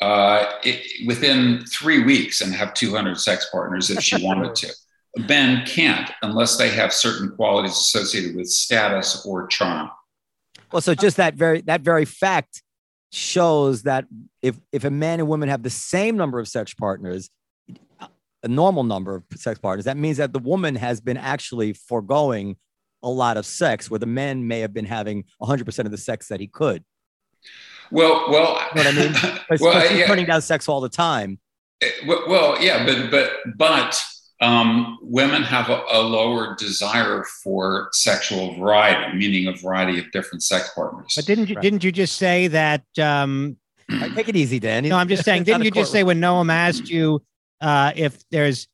uh, it, within three weeks and have 200 sex partners if she wanted to. <laughs> Men can't unless they have certain qualities associated with status or charm. Well, so just that very that very fact shows that if if a man and woman have the same number of sex partners, a normal number of sex partners, that means that the woman has been actually foregoing a lot of sex, where the man may have been having 100% of the sex that he could. Well, well, you know what I mean? <laughs> Because well, he's yeah. turning down sex all the time. Well, well, yeah, but but but um, women have a, a, lower desire for sexual variety, meaning a variety of different sex partners. But didn't you right. didn't you just say that? Um, right, take it easy, Dan. No, I'm just saying. <laughs> Didn't you just say when Noam asked you uh, if there's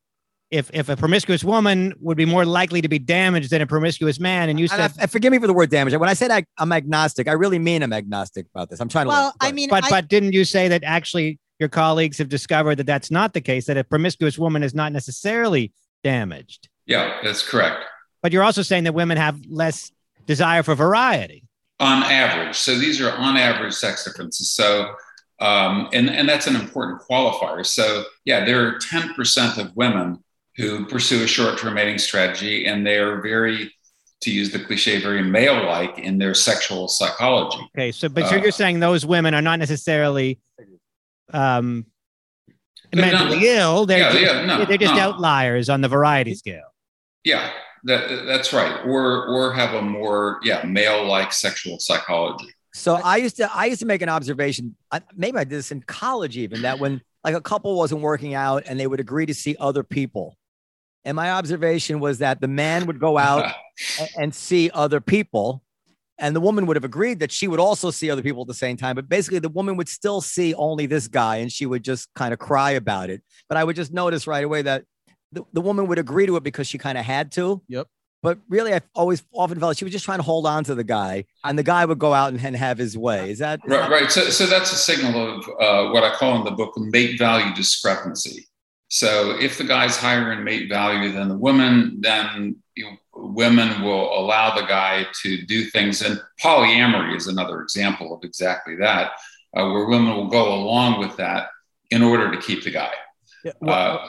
if if a promiscuous woman would be more likely to be damaged than a promiscuous man, and you said, and I, forgive me for the word damage. When I said I, am agnostic, I really mean I'm agnostic about this. I'm trying to. Well, I mean, but I, but didn't you say that actually your colleagues have discovered that that's not the case? That a promiscuous woman is not necessarily damaged. Yeah, that's correct. But you're also saying that women have less desire for variety. On average, so these are on average sex differences. So. Um, and, and that's an important qualifier. So, yeah, there are 10% of women who pursue a short-term mating strategy and they are very to use the cliche very male-like in their sexual psychology okay so but uh, you're saying those women are not necessarily um mentally not, ill they're yeah, just, yeah, no, they're just no. outliers on the variety scale yeah that, that's right or or have a more yeah male-like sexual psychology so i used to i used to make an observation maybe i did this in college even that when like a couple wasn't working out and they would agree to see other people and my observation was that the man would go out <laughs> and see other people. And the woman would have agreed that she would also see other people at the same time. But basically, the woman would still see only this guy and she would just kind of cry about it. But I would just notice right away that the, the woman would agree to it because she kind of had to. Yep. But really, I always often felt she was just trying to hold on to the guy, and the guy would go out and, and have his way. Is that is right? That- right. So, so that's a signal of uh, what I call in the book mate value discrepancy. So if the guy's higher in mate value than the woman, then you know, women will allow the guy to do things. And polyamory is another example of exactly that, uh, where women will go along with that in order to keep the guy. Yeah, well, uh,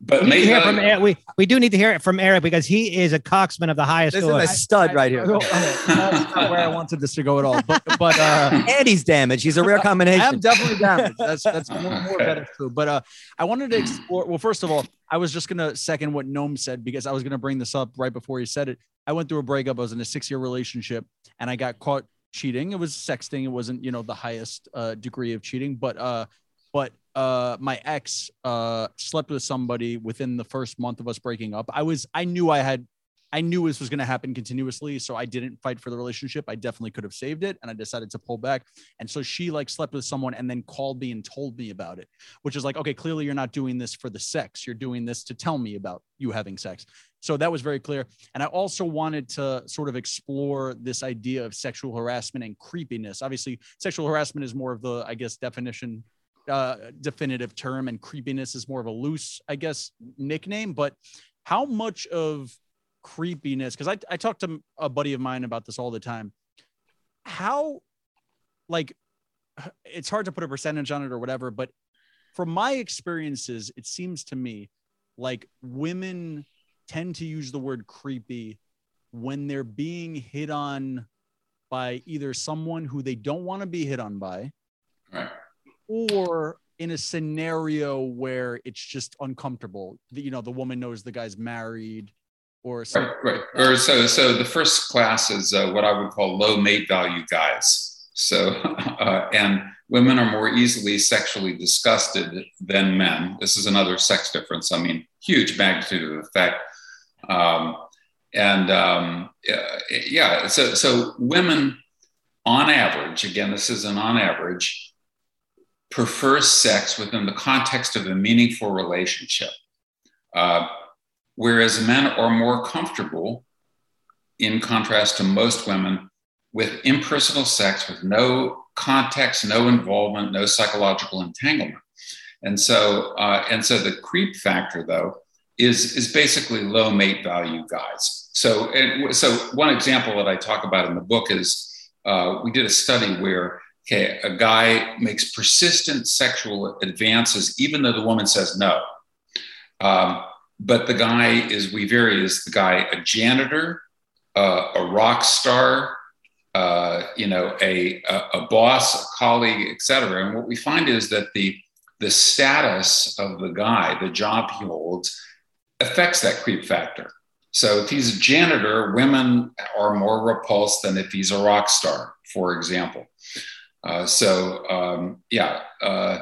but we, need to mate hear from value- Eric. we we do need to hear it from Eric because he is a coxman of the highest This is a stud right here. That's not where I wanted this to go at all. But but uh, And he's damaged. He's a rare combination. I'm definitely damaged. That's that's more, more better true. But uh, I wanted to explore. Well, first of all, I was just gonna second what Noam said because I was gonna bring this up right before he said it. I went through a breakup. I was in a six year relationship, and I got caught cheating. It was sexting. It wasn't you know the highest uh, degree of cheating, but uh, but uh, my ex uh slept with somebody within the first month of us breaking up. I was I knew I had I knew this was going to happen continuously, so I didn't fight for the relationship. I definitely could have saved it, and I decided to pull back. And so she like slept with someone and then called me and told me about it, which is like, okay, clearly you're not doing this for the sex. You're doing this to tell me about you having sex. So that was very clear. And I also wanted to sort of explore this idea of sexual harassment and creepiness. Obviously, sexual harassment is more of the, I guess, definition uh, definitive term and creepiness is more of a loose i guess nickname but how much of creepiness because I, I talk to a buddy of mine about this all the time how like it's hard to put a percentage on it or whatever but from my experiences it seems to me like women tend to use the word creepy when they're being hit on by either someone who they don't want to be hit on by Right. Or in a scenario where it's just uncomfortable you know the woman knows the guy's married or something Right, right. Or so, so the first class is uh, what I would call low mate value guys. So, <laughs> uh, and women are more easily sexually disgusted than men. This is another sex difference. I mean, huge magnitude of effect. Um, and um, yeah, so so women, on average, again, this is an on average, prefer sex within the context of a meaningful relationship. Uh, whereas men are more comfortable, in contrast to most women, with impersonal sex with no context, no involvement, no psychological entanglement. And so, uh, and so the creep factor, though, is is basically low mate value guys. So, and so one example that I talk about in the book is uh, we did a study where okay, a guy makes persistent sexual advances even though the woman says no. Um, but the guy is we vary is the guy a janitor, uh, a rock star, uh, you know, a, a, boss, a colleague, etc. And what we find is that the the status of the guy, the job he holds, affects that creep factor. So if he's a janitor, women are more repulsed than if he's a rock star, for example. Uh, so um, yeah, uh,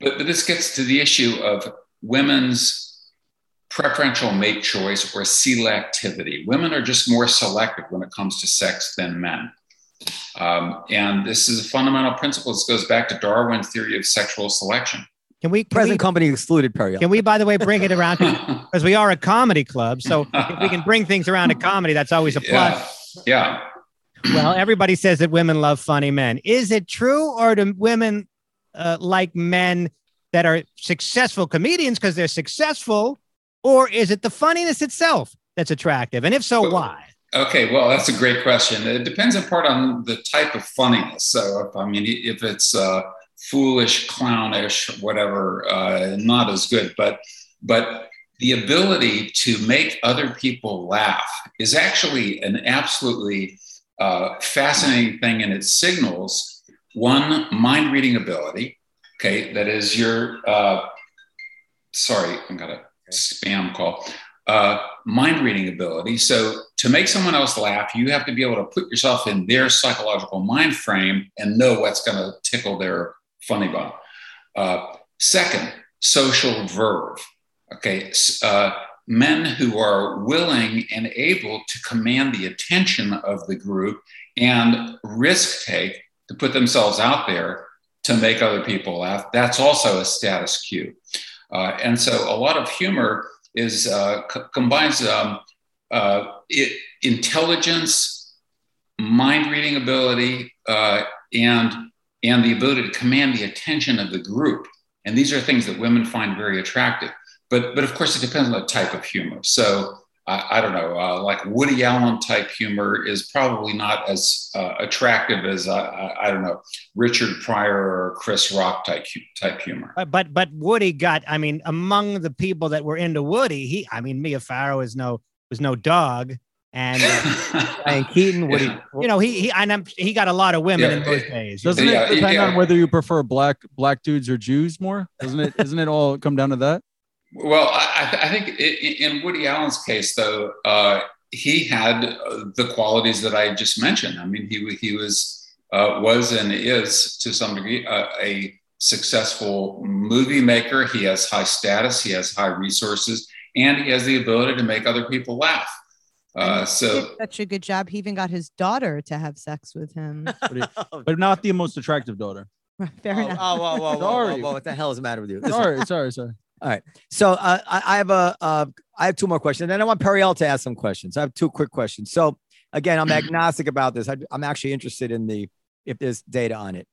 but, but this gets to the issue of women's preferential mate choice or selectivity. Women are just more selective when it comes to sex than men. Um, and this is a fundamental principle. This goes back to Darwin's theory of sexual selection. Can we, can Present we, company excluded, Perry. can we, by the way, bring it around because <laughs> we are a comedy club. So if we can bring things around to comedy, that's always a <laughs> plus. yeah. Yeah. Well, everybody says that women love funny men. Is it true, or do women uh, like men that are successful comedians because they're successful, or is it the funniness itself that's attractive? And if so, why? Okay, well, that's a great question. It depends in part on the type of funniness. So, if, I mean, if it's uh, foolish, clownish, whatever, uh, not as good. But, but the ability to make other people laugh is actually an absolutely uh, fascinating thing, and it signals one mind reading ability. Okay, that is your. Uh, sorry, I got a spam call. Uh, mind reading ability. So to make someone else laugh, you have to be able to put yourself in their psychological mind frame and know what's going to tickle their funny bone. Uh, second, social verve. Okay, uh, men who are willing and able to command the attention of the group and risk take to put themselves out there to make other people laugh. That's also a status cue. Uh, and so a lot of humor is uh, co- combines um, uh, it, intelligence, mind reading ability, uh, and and the ability to command the attention of the group. And these are things that women find very attractive. But but of course, it depends on the type of humor. So I, I don't know, uh, like Woody Allen type humor is probably not as uh, attractive as uh, I, I don't know Richard Pryor or Chris Rock type type humor. But but but Woody got. I mean, among the people that were into Woody, he. I mean, Mia Farrow is no was no dog, and uh, <laughs> Diane Keaton, Woody. Yeah. you know he he and I'm, he got a lot of women Yeah, in those days. doesn't Yeah, it depend yeah. on whether you prefer black black dudes or jews more doesn't it doesn't it all come down to that Well, I, I think i- i- in Woody Allen's case, though, uh, he had uh, the qualities that I just mentioned. I mean, he he was uh, was and is to some degree uh, a successful movie maker. He has high status, he has high resources, and he has the ability to make other people laugh. Uh, He so did such a good job. He even got his daughter to have sex with him. <laughs> <laughs> but not the most attractive daughter. Fair oh, enough. oh, whoa, whoa, whoa, whoa, Sorry. whoa, What the hell is the matter with you? Listen, Sorry, sorry, sorry. So uh, I, I have a uh, I have two more questions, and then I want Periel to ask some questions. I have two quick questions. So again, I'm agnostic about this. I, I'm actually interested in the if there's data on it.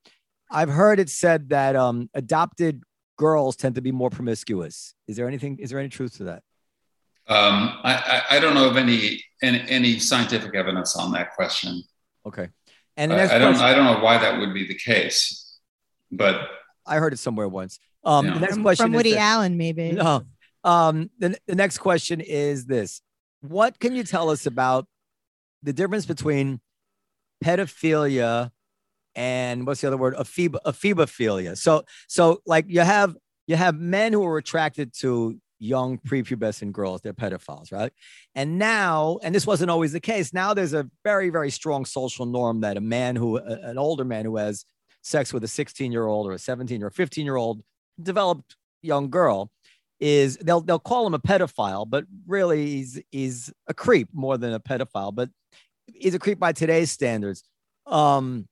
I've heard it said that um, adopted girls tend to be more promiscuous. Is there anything? Is there any truth to that? um, I, I, I don't know of any, any any scientific evidence on that question. Okay. And I, I don't question, I don't know why that would be the case, but I heard it somewhere once. Um, Yeah. The next question from is Woody this. Allen, maybe. No. Um, the, the next question is this. What can you tell us about the difference between pedophilia and what's the other word? Aphib- ephebophilia. So, so like you have you have men who are attracted to young prepubescent girls, they're pedophiles, right? And now, and this wasn't always the case. Now there's a very, very strong social norm that a man who, a- an older man who has sex with a 16 year old or a 17 or a 15 year old developed young girl is they'll they'll call him a pedophile, but really he's he's a creep more than a pedophile, but he's a creep by today's standards. Um,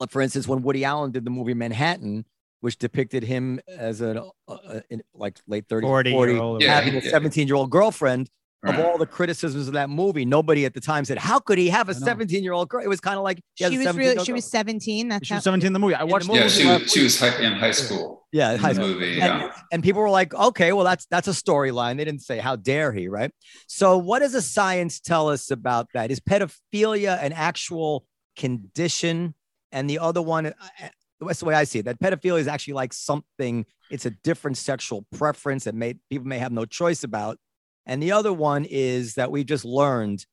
like for instance, when Woody Allen did the movie Manhattan, which depicted him as a, uh, in, like late 30s, 40 40, year old. Yeah, having a yeah. 17 year old girlfriend. Of all the criticisms of that movie, nobody at the time said, "How could he have a 17 year old girl?" It was kind of like he She was 17-year-old really she girl. was 17. That's She how, was 17 in the movie. I the watched movie. yeah, she was she was hi- in high school. yeah, in high the school. movie. And- Yeah. and people were like, okay, well, that's that's a storyline. They didn't say how dare he, right? So, what does the science tell us about that? Is pedophilia an actual condition? And the other one, uh, uh, that's the way I see it. That pedophilia is actually like something. It's a different sexual preference that may people may have no choice about. And the other one is that we just learned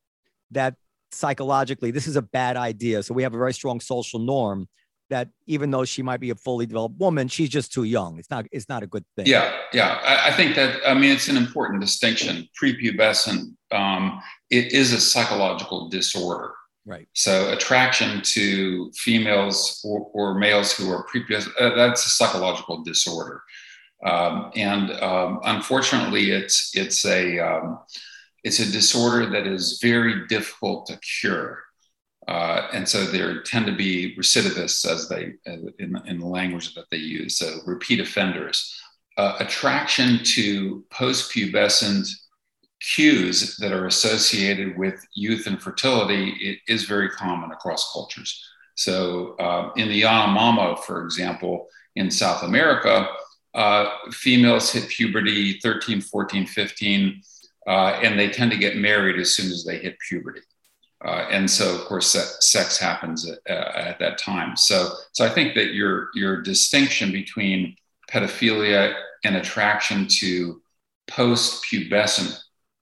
that psychologically this is a bad idea. So we have a very strong social norm that even though she might be a fully developed woman, she's just too young. It's not. It's not a good thing. Yeah, yeah. I, I think that I mean it's an important distinction. Prepubescent um, it is a psychological disorder. Right. So attraction to females or, or males who are prepubescent uh, that's a psychological disorder. Um, and um, unfortunately, it's it's a um, it's a disorder that is very difficult to cure. Uh, and so there tend to be recidivists, as they in, in the language that they use, so repeat offenders. Uh, attraction to post-pubescent cues that are associated with youth and fertility it is very common across cultures. So uh, in the Yanomamo, for example, in South America, uh, females hit puberty 13, 14, 15, uh, and they tend to get married as soon as they hit puberty. Uh, and so, of course, sex happens at, uh, at that time. So, so I think that your your distinction between pedophilia and attraction to post-pubescent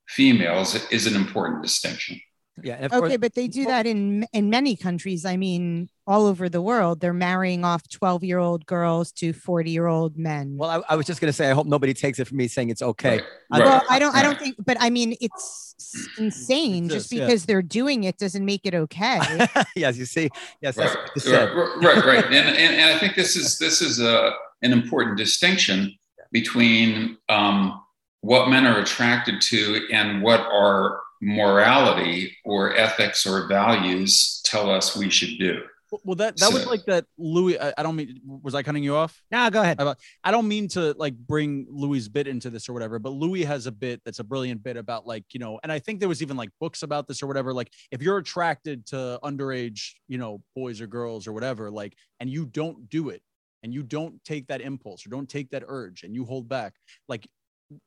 females is an important distinction. Yeah. And of course- okay, but they do that in in many countries. I mean, all over the world, they're marrying off 12 year old girls to 40 year old men. well, I, I was just going to say, I hope nobody takes it from me saying it's okay. Right, I- right, well, I don't. I don't think. But I mean, it's insane. It's Just just, yeah. because they're doing it doesn't make it okay. <laughs> yes, you see. Yes, that's Right, what you said. right, right, right. And, and, and I think this is this is a, an important distinction between um, what men are attracted to and what our morality or ethics or values tell us we should do. Well, that that was like that Louis. I, I don't mean. Was I cutting you off? No, go ahead. I don't mean to like bring Louis' bit into this or whatever, but Louis has a bit that's a brilliant bit about like, you know, and I think there was even like books about this or whatever. Like, if you're attracted to underage, you know, boys or girls or whatever, like, and you don't do it and you don't take that impulse or don't take that urge and you hold back, like,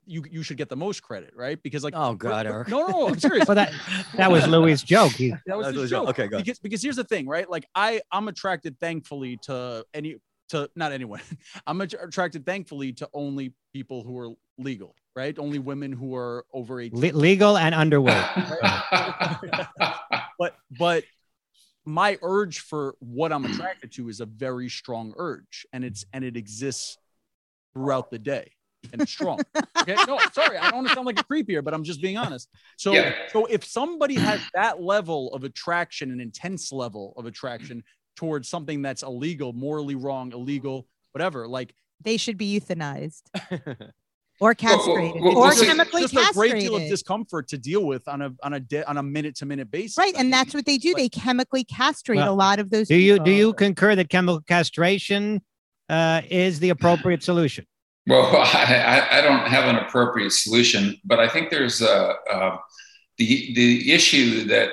you you should get the most credit, right? Because like, Oh, God, Eric. no, no, I'm serious. Well, that that was Louis' joke. He, <laughs> that was That his was- joke. okay, go. Because because here's the thing, right? Like I I'm attracted thankfully to any to not anyone. <laughs> I'm attracted thankfully to only people who are legal, right? Only women who are over 18. le- legal and underweight. <laughs> but but my urge for what I'm attracted to is a very strong urge and it's and it exists throughout the day and it's strong. Okay. No, sorry, I don't want to sound like a creep here, but I'm just being honest. So Yeah. so if somebody has that level of attraction, an intense level of attraction towards something that's illegal, morally wrong, illegal, whatever, like they should be euthanized. <laughs> or well, castrated well, or this is chemically just castrated. a great deal of discomfort to deal with on a on a de- on a minute to minute basis. right, I and mean, that's what they do. They chemically castrate Well, a lot of those. Do you do you concur that chemical castration uh, is the appropriate solution? Well, <laughs> I, I- don't have an appropriate solution, but I think there's a, uh, the the issue that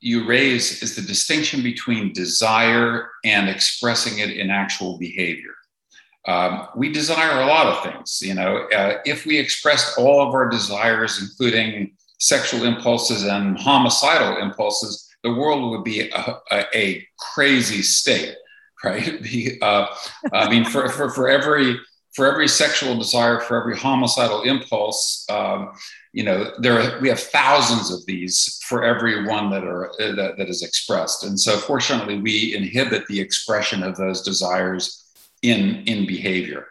you raise is the distinction between desire and expressing it in actual behavior. Um, we desire a lot of things, you know. Uh, if we expressed all of our desires, including sexual impulses and homicidal impulses, the world would be a, a, a crazy state, <laughs> right? The, uh, I mean, for, for, for every for every sexual desire, for every homicidal impulse, um, you know, there are, we have thousands of these for every one that are uh, that, that is expressed. And so, fortunately, we inhibit the expression of those desires in in behavior.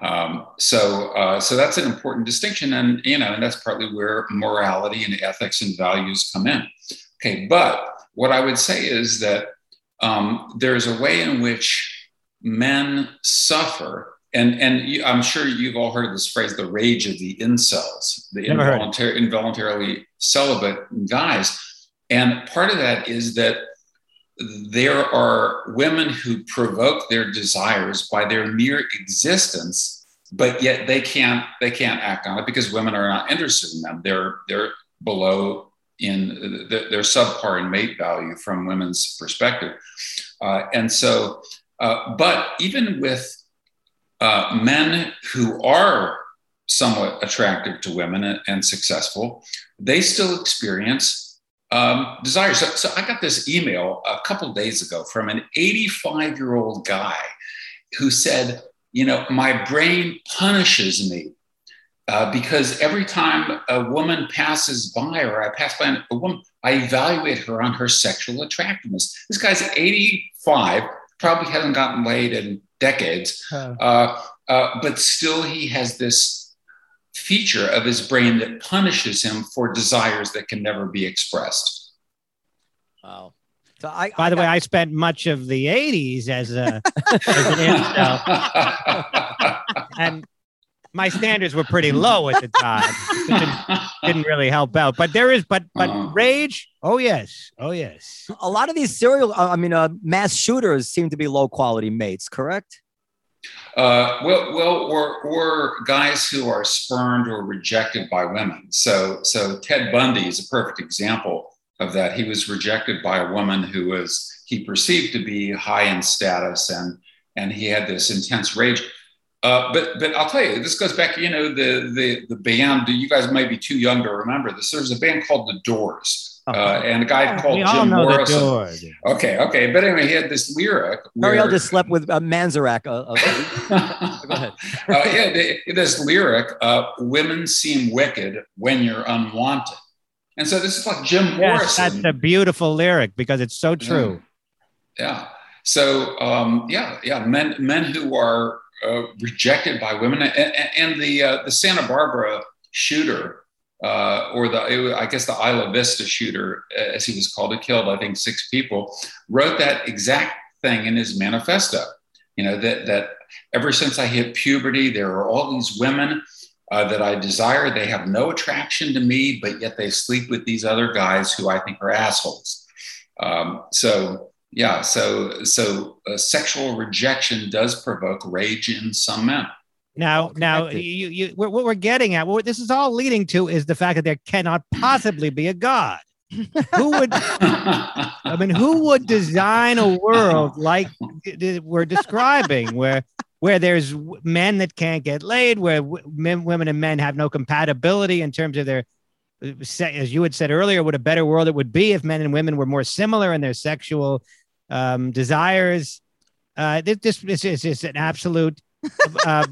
Um, so, uh, so that's an important distinction, and you know, and that's partly where morality and ethics and values come in. Okay, but what I would say is that um, there's a way in which men suffer and and you, I'm sure you've all heard this phrase, the rage of the incels, the Never heard it. involuntary, involuntarily celibate guys. And part of that is that there are women who provoke their desires by their mere existence, but yet they can't they can't act on it because women are not interested in them. They're they're below in they're subpar in mate value from women's perspective, uh, and so. Uh, but even with uh, men who are somewhat attractive to women and, and successful, they still experience um, desire. So, so I got this email a couple days ago from an 85 year old guy who said, You know, my brain punishes me. Uh, because every time a woman passes by or I pass by a woman, I evaluate her on her sexual attractiveness. This guy's 85, probably hasn't gotten laid in decades, uh, uh, but still he has this feature of his brain that punishes him for desires that can never be expressed. Wow. So I, By I the way, I spent much of the '80s as a as an <laughs> incel, <laughs> and my standards were pretty low at the time. <laughs> Didn't, didn't really help out. But there is, but but Uh-huh. rage. Oh yes, oh yes. a lot of these serial, uh, I mean, uh, mass shooters seem to be low quality mates, correct? Uh, well, well, or or guys who are spurned or rejected by women. So, so Ted Bundy is a perfect example of that. He was rejected by a woman who was he perceived to be high in status, and and he had this intense rage. Uh, but but I'll tell you, this goes back. You know, the the the band. You guys might be too young to remember this. There's a band called The Doors, uh, and a guy called Jim know the Morrison. doors. Okay, okay, but anyway, he had this lyric. Ariel just slept with uh, Manzarek. Uh, uh, <laughs> go ahead. uh, yeah, the- this lyric, uh, women seem wicked when you're unwanted. And so this is like Jim Yes, Morrison. that's a beautiful lyric because it's so true. yeah. So um, yeah, yeah, men men who are uh, rejected by women, and, and- the uh, the Santa Barbara shooter, uh, or the it I guess the Isla Vista shooter, uh, as he was called, who killed I think six people, wrote that exact thing in his manifesto. You know that that ever since I hit puberty, there are all these women. Uh, that I desire. They have no attraction to me, but yet they sleep with these other guys who I think are assholes. Um, so yeah, so so uh, sexual rejection does provoke rage in some men. Now, now, connected. you, you, what what we're getting at, what this is all leading to, is the fact that there cannot possibly be a God. Who would? <laughs> I mean, who would design a world like th- th- we're describing, where where there's men that can't get laid, where men, women and men have no compatibility in terms of their, uh, as you had said earlier, what a better world it would be if men and women were more similar in their sexual um, desires. Uh, this, this, this is just an absolute. <laughs> Uh,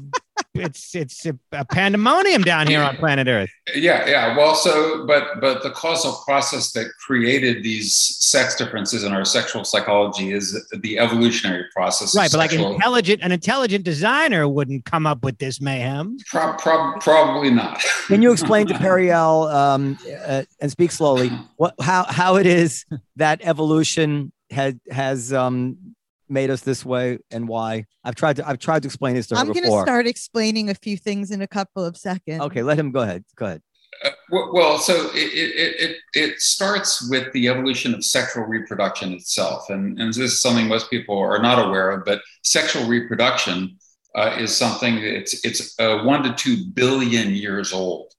it's it's a, a pandemonium down here on planet Earth. yeah, yeah. Well, so but but the causal process that created these sex differences in our sexual psychology is the evolutionary process. Right, but like sexual- intelligent, an intelligent designer wouldn't come up with this mayhem. Prob- prob- probably not. Can you explain to <laughs> Periel um, uh, and speak slowly <clears throat> what how how it is that evolution had has um, made us this way and why? I've tried to I've tried to explain this to her I'm going to before. start explaining a few things in a couple of seconds. Okay, let him go ahead. Go ahead. Uh, well, well, so it, it, it, it starts with the evolution of sexual reproduction itself. And, and this is something most people are not aware of, but sexual reproduction uh, is something it's, it's uh, one to two billion years old.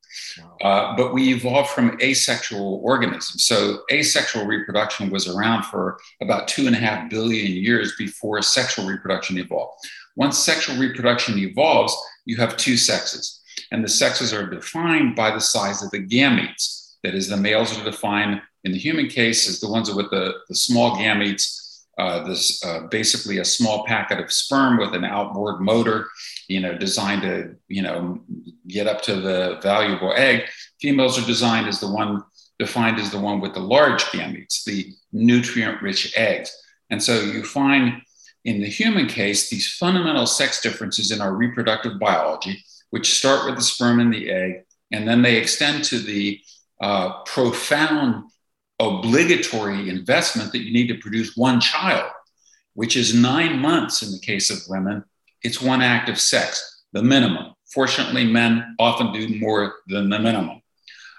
Uh, but we evolved from asexual organisms. So asexual reproduction was around for about two and a half billion years before sexual reproduction evolved. Once sexual reproduction evolves, you have two sexes and the sexes are defined by the size of the gametes. That is, the males are defined in the human case as the ones with the, the small gametes, uh, this uh, basically a small packet of sperm with an outboard motor, you know, designed to, you know, get up to the valuable egg. Females are designed as the one defined as the one with the large gametes, the nutrient-rich eggs. And so you find in the human case these fundamental sex differences in our reproductive biology which start with the sperm and the egg, and then they extend to the uh, profound obligatory investment that you need to produce one child, which is nine months in the case of women. It's one act of sex, the minimum. Fortunately, men often do more than the minimum.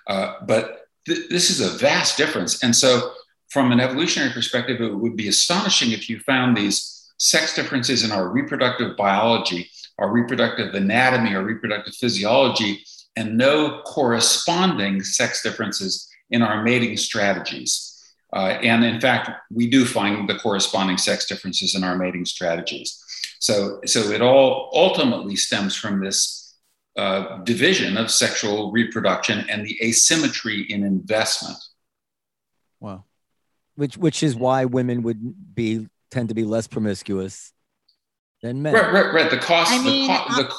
Uh, but th- this is a vast difference. And so, from an evolutionary perspective, it would be astonishing if you found these sex differences in our reproductive biology our reproductive anatomy, our reproductive physiology, and no corresponding sex differences in our mating strategies. Uh, and in fact, we do find the corresponding sex differences in our mating strategies. So, so it all ultimately stems from this uh, division of sexual reproduction and the asymmetry in investment. Wow. Which which is why women would be tend to be less promiscuous than men. Right, right, right. The cost. I the co- the,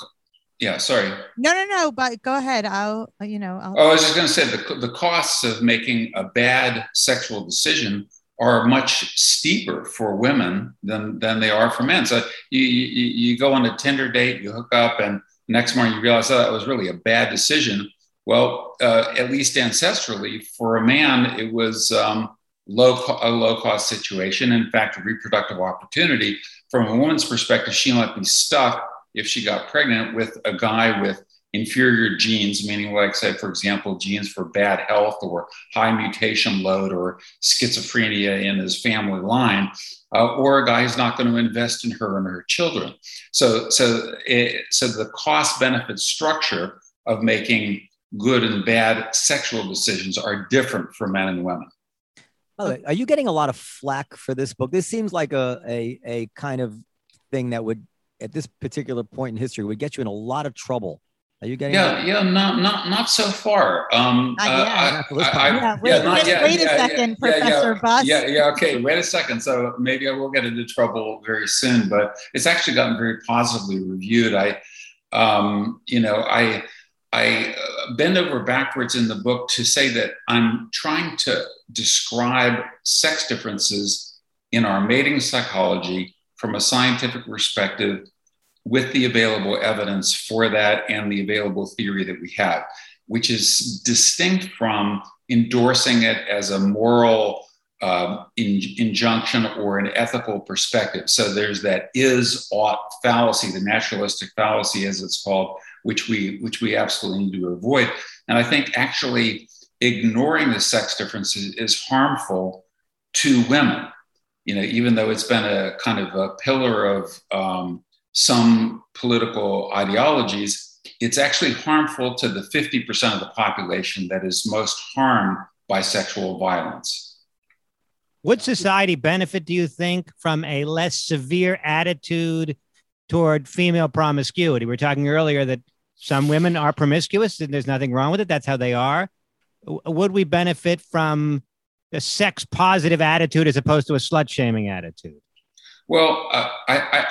yeah, sorry. No, no, no. But go ahead. I'll, you know, I'll. Oh, I was just going to say the, the costs of making a bad sexual decision are much steeper for women than, than they are for men. So you, you, you go on a Tinder date, you hook up, and next morning you realize oh, that was really a bad decision. Well, uh, at least ancestrally, for a man, it was um, low a low cost situation. In fact, a reproductive opportunity. From a woman's perspective, she might be stuck if she got pregnant with a guy with inferior genes, meaning, like said, for example, genes for bad health or high mutation load or schizophrenia in his family line, uh, or a guy who's not going to invest in her and her children. So, so, it, so the cost benefit structure of making good and bad sexual decisions are different for men and women. are you getting a lot of flack for this book? This seems like a, a, a kind of thing that would, at this particular point in history, would get you in a lot of trouble. Are you getting? Yeah, that? yeah, not not not so far. Um, Not uh, yet. I- Not for this I- I- Yeah, wait- yeah, not just yet. wait a Yeah, yeah, second, yeah, yeah. Professor Buss. Yeah, yeah, okay. Wait a second. So maybe I will get into trouble very soon, but it's actually gotten very positively reviewed. I, um, you know, I I uh, bend over backwards in the book to say that I'm trying to describe sex differences in our mating psychology from a scientific perspective with the available evidence for that and the available theory that we have, which is distinct from endorsing it as a moral uh, in, injunction or an ethical perspective. So there's that is ought fallacy, the naturalistic fallacy, as it's called, which we which we absolutely need to avoid. And I think actually ignoring the sex differences is harmful to women. You know, even though it's been a kind of a pillar of um, some political ideologies, it's actually harmful to the 50% of the population that is most harmed by sexual violence. Would society benefit, do you think, from a less severe attitude toward female promiscuity? We are talking earlier that some women are promiscuous and there's nothing wrong with it. That's how they are. Would we benefit from a sex positive attitude as opposed to a slut shaming attitude? Well, uh, I, I,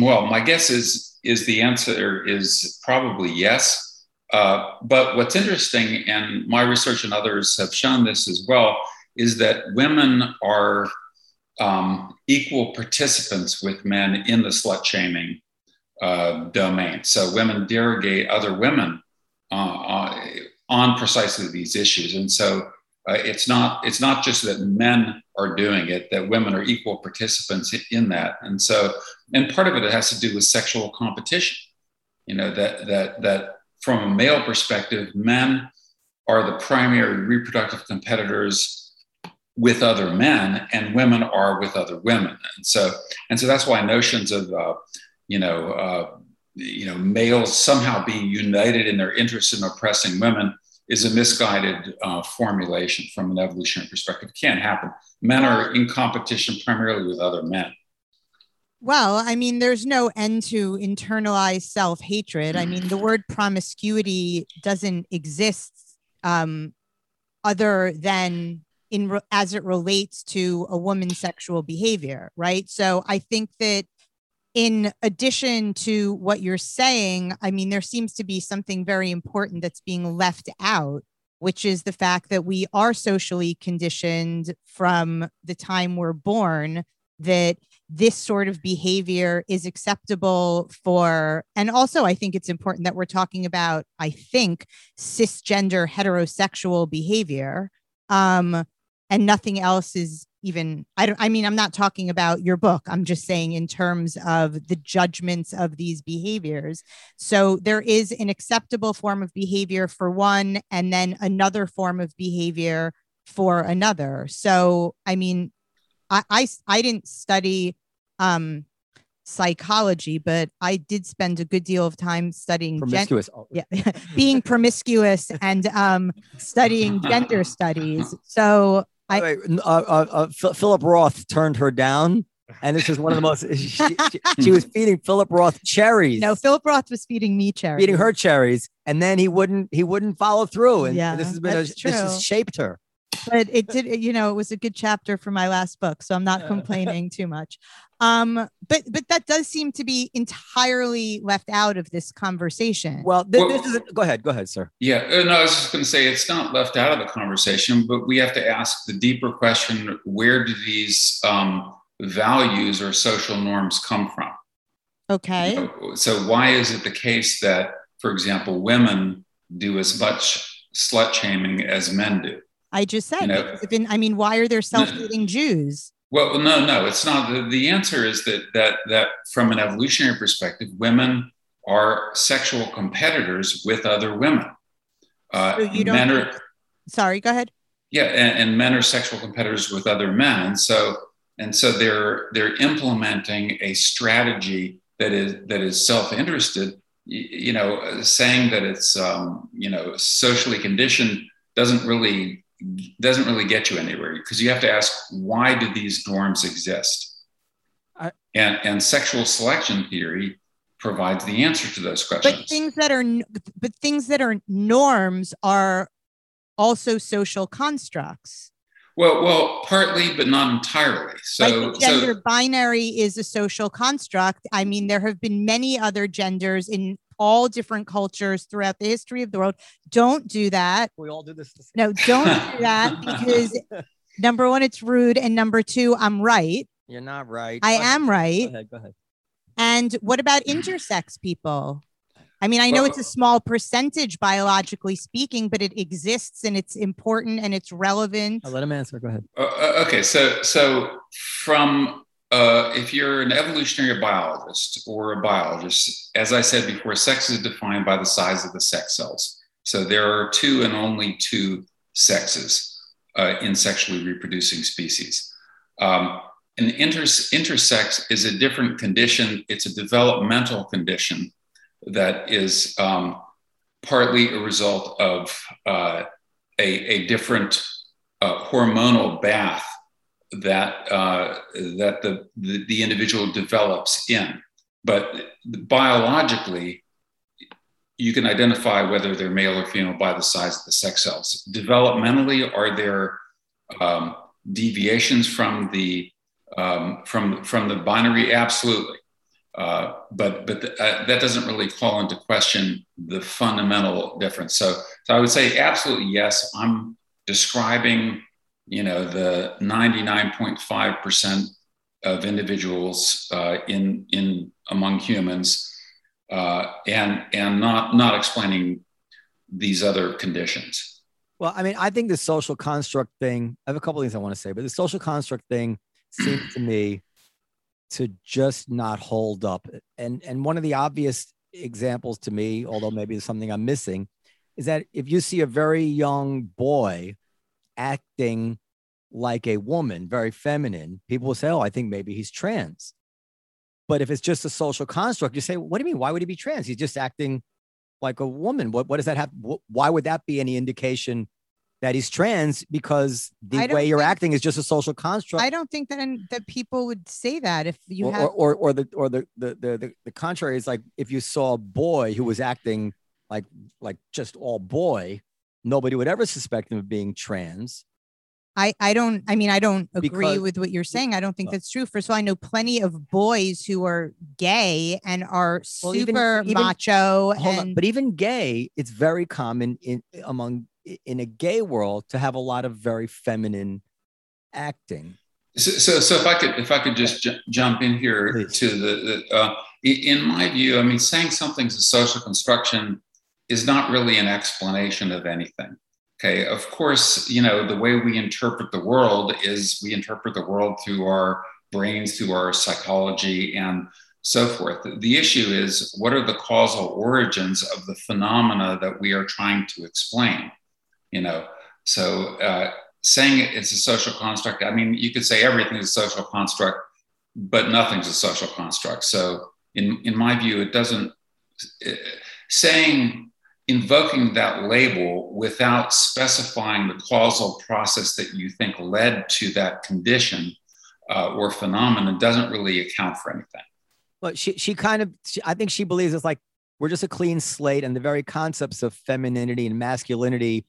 well, my guess is is the answer is probably yes. Uh, but what's interesting, and my research and others have shown this as well, is that women are um, equal participants with men in the slut shaming uh, domain. So women derogate other women uh, uh, on precisely these issues, and so uh, it's not it's not just that men are doing it; that women are equal participants in that. And so, and part of it has to do with sexual competition. You know that that that from a male perspective, men are the primary reproductive competitors with other men, and women are with other women. And so, and so that's why notions of uh, you know uh, you know males somehow being united in their interest in oppressing women is a misguided uh, formulation from an evolutionary perspective. It can't happen. Men are in competition primarily with other men. Well, I mean, there's no end to internalized self hatred. I mean, the word promiscuity doesn't exist um, other than in re- as it relates to a woman's sexual behavior, right? So I think that in addition to what you're saying, I mean, there seems to be something very important that's being left out, which is the fact that we are socially conditioned from the time we're born that this sort of behavior is acceptable for and also i think it's important that we're talking about i think cisgender heterosexual behavior um and nothing else is even i don't i mean i'm not talking about your book. I'm just saying in terms of the judgments of these behaviors. So there is an acceptable form of behavior for one and then another form of behavior for another. So i mean i i, I didn't study um psychology but i did spend a good deal of time studying Promiscuous. Oh, yeah <laughs> being promiscuous and um studying gender studies. So I- uh, uh, uh, Philip Roth turned her down, and this is one of the most. She, she, <laughs> she was feeding Philip Roth cherries. no philip roth was feeding me cherries feeding her cherries, and then he wouldn't. He wouldn't follow through, and, Yeah, this has been. A, this has shaped her. but it did you know it was a good chapter for my last book so i'm not <laughs> complaining too much um but but that does seem to be entirely left out of this conversation Well, thi- Well- this is. Go ahead. Go ahead, sir. Yeah, uh, no, I was just going to say it's not left out of the conversation, but we have to ask the deeper question: Where do these um, values or social norms come from? okay You know, so why is it the case that, for example, women do as much slut shaming as men do? i just said you know- because if in, i mean why are there self-hating jews Well, no, no, it's not. The, the answer is that that that from an evolutionary perspective, women are sexual competitors with other women. Uh, So you don't men are, sorry go ahead yeah, and, and men are sexual competitors with other men, and so and so they're they're implementing a strategy that is that is self-interested. Y- You know, saying that it's um, you know socially conditioned doesn't really doesn't really get you anywhere because you have to ask why do these norms exist? I- and and sexual selection theory provides the answer to those questions. but things that are but things that are norms are also social constructs. Well well partly but not entirely. So like gender so binary is a social construct. I mean, there have been many other genders in all different cultures throughout the history of the world. Don't do that. We all do this. No, don't do that <laughs> because number one, it's rude. And number two, I'm right. You're not right. I Go ahead. am Go right. ahead. Go ahead. And what about intersex people? I mean, I know it's a small percentage biologically speaking, but it exists and it's important and it's relevant. I'll let him answer. Go ahead. Uh, uh, okay, so so from uh, if you're an evolutionary biologist or a biologist, as I said before, sex is defined by the size of the sex cells. So there are two and only two sexes uh, in sexually reproducing species. Um, an inter- intersex is a different condition. It's a developmental condition that is um, partly a result of uh, a, a different uh, hormonal bath that uh, that the, the the individual develops in. But biologically, you can identify whether they're male or female by the size of the sex cells. Developmentally, are there um, deviations from the um, from from the binary? Absolutely. Uh, but but th- uh, that doesn't really call into question the fundamental difference. So, so I would say absolutely yes. I'm describing, you know, the 99.5 percent of individuals uh, in in among humans, uh, and and not not explaining these other conditions. Well, I mean, I think the social construct thing, I have a couple things I want to say, but the social construct thing <clears throat> seems to me to just not hold up. And and one of the obvious examples to me, although maybe it's something I'm missing, is that if you see a very young boy acting like a woman, very feminine, people will say, "Oh, I think maybe he's trans." But if it's just a social construct, you say, "What do you mean? Why would he be trans? He's just acting like a woman. What what does that have? Why would that be any indication that he's trans? Because the way you're acting is just a social construct. I don't think that that people would say that if you or, have. or, or or the or the the the the contrary is like if you saw a boy who was acting like like just all boy, nobody would ever suspect him of being trans. I, I don't I mean I don't agree Because- with what you're saying. I don't think Uh, that's true. First of all, I know plenty of boys who are gay and are Well, super even- macho Hold on, and but even gay, it's very common in among in a gay world to have a lot of very feminine acting. So, so, so if I could, if I could just ju- jump in here Please. to the, the uh, in my view, I mean, saying something's a social construction is not really an explanation of anything. Okay, of course, you know the way we interpret the world is we interpret the world through our brains, through our psychology, and so forth. The issue is what are the causal origins of the phenomena that we are trying to explain? You know, so uh, saying it's a social construct, I mean, you could say everything is a social construct, but nothing's a social construct. So, in, in my view, it doesn't, uh, saying, invoking that label without specifying the causal process that you think led to that condition uh, or phenomenon doesn't really account for anything. Well, she she kind of she, I think she believes it's like we're just a clean slate, and the very concepts of femininity and masculinity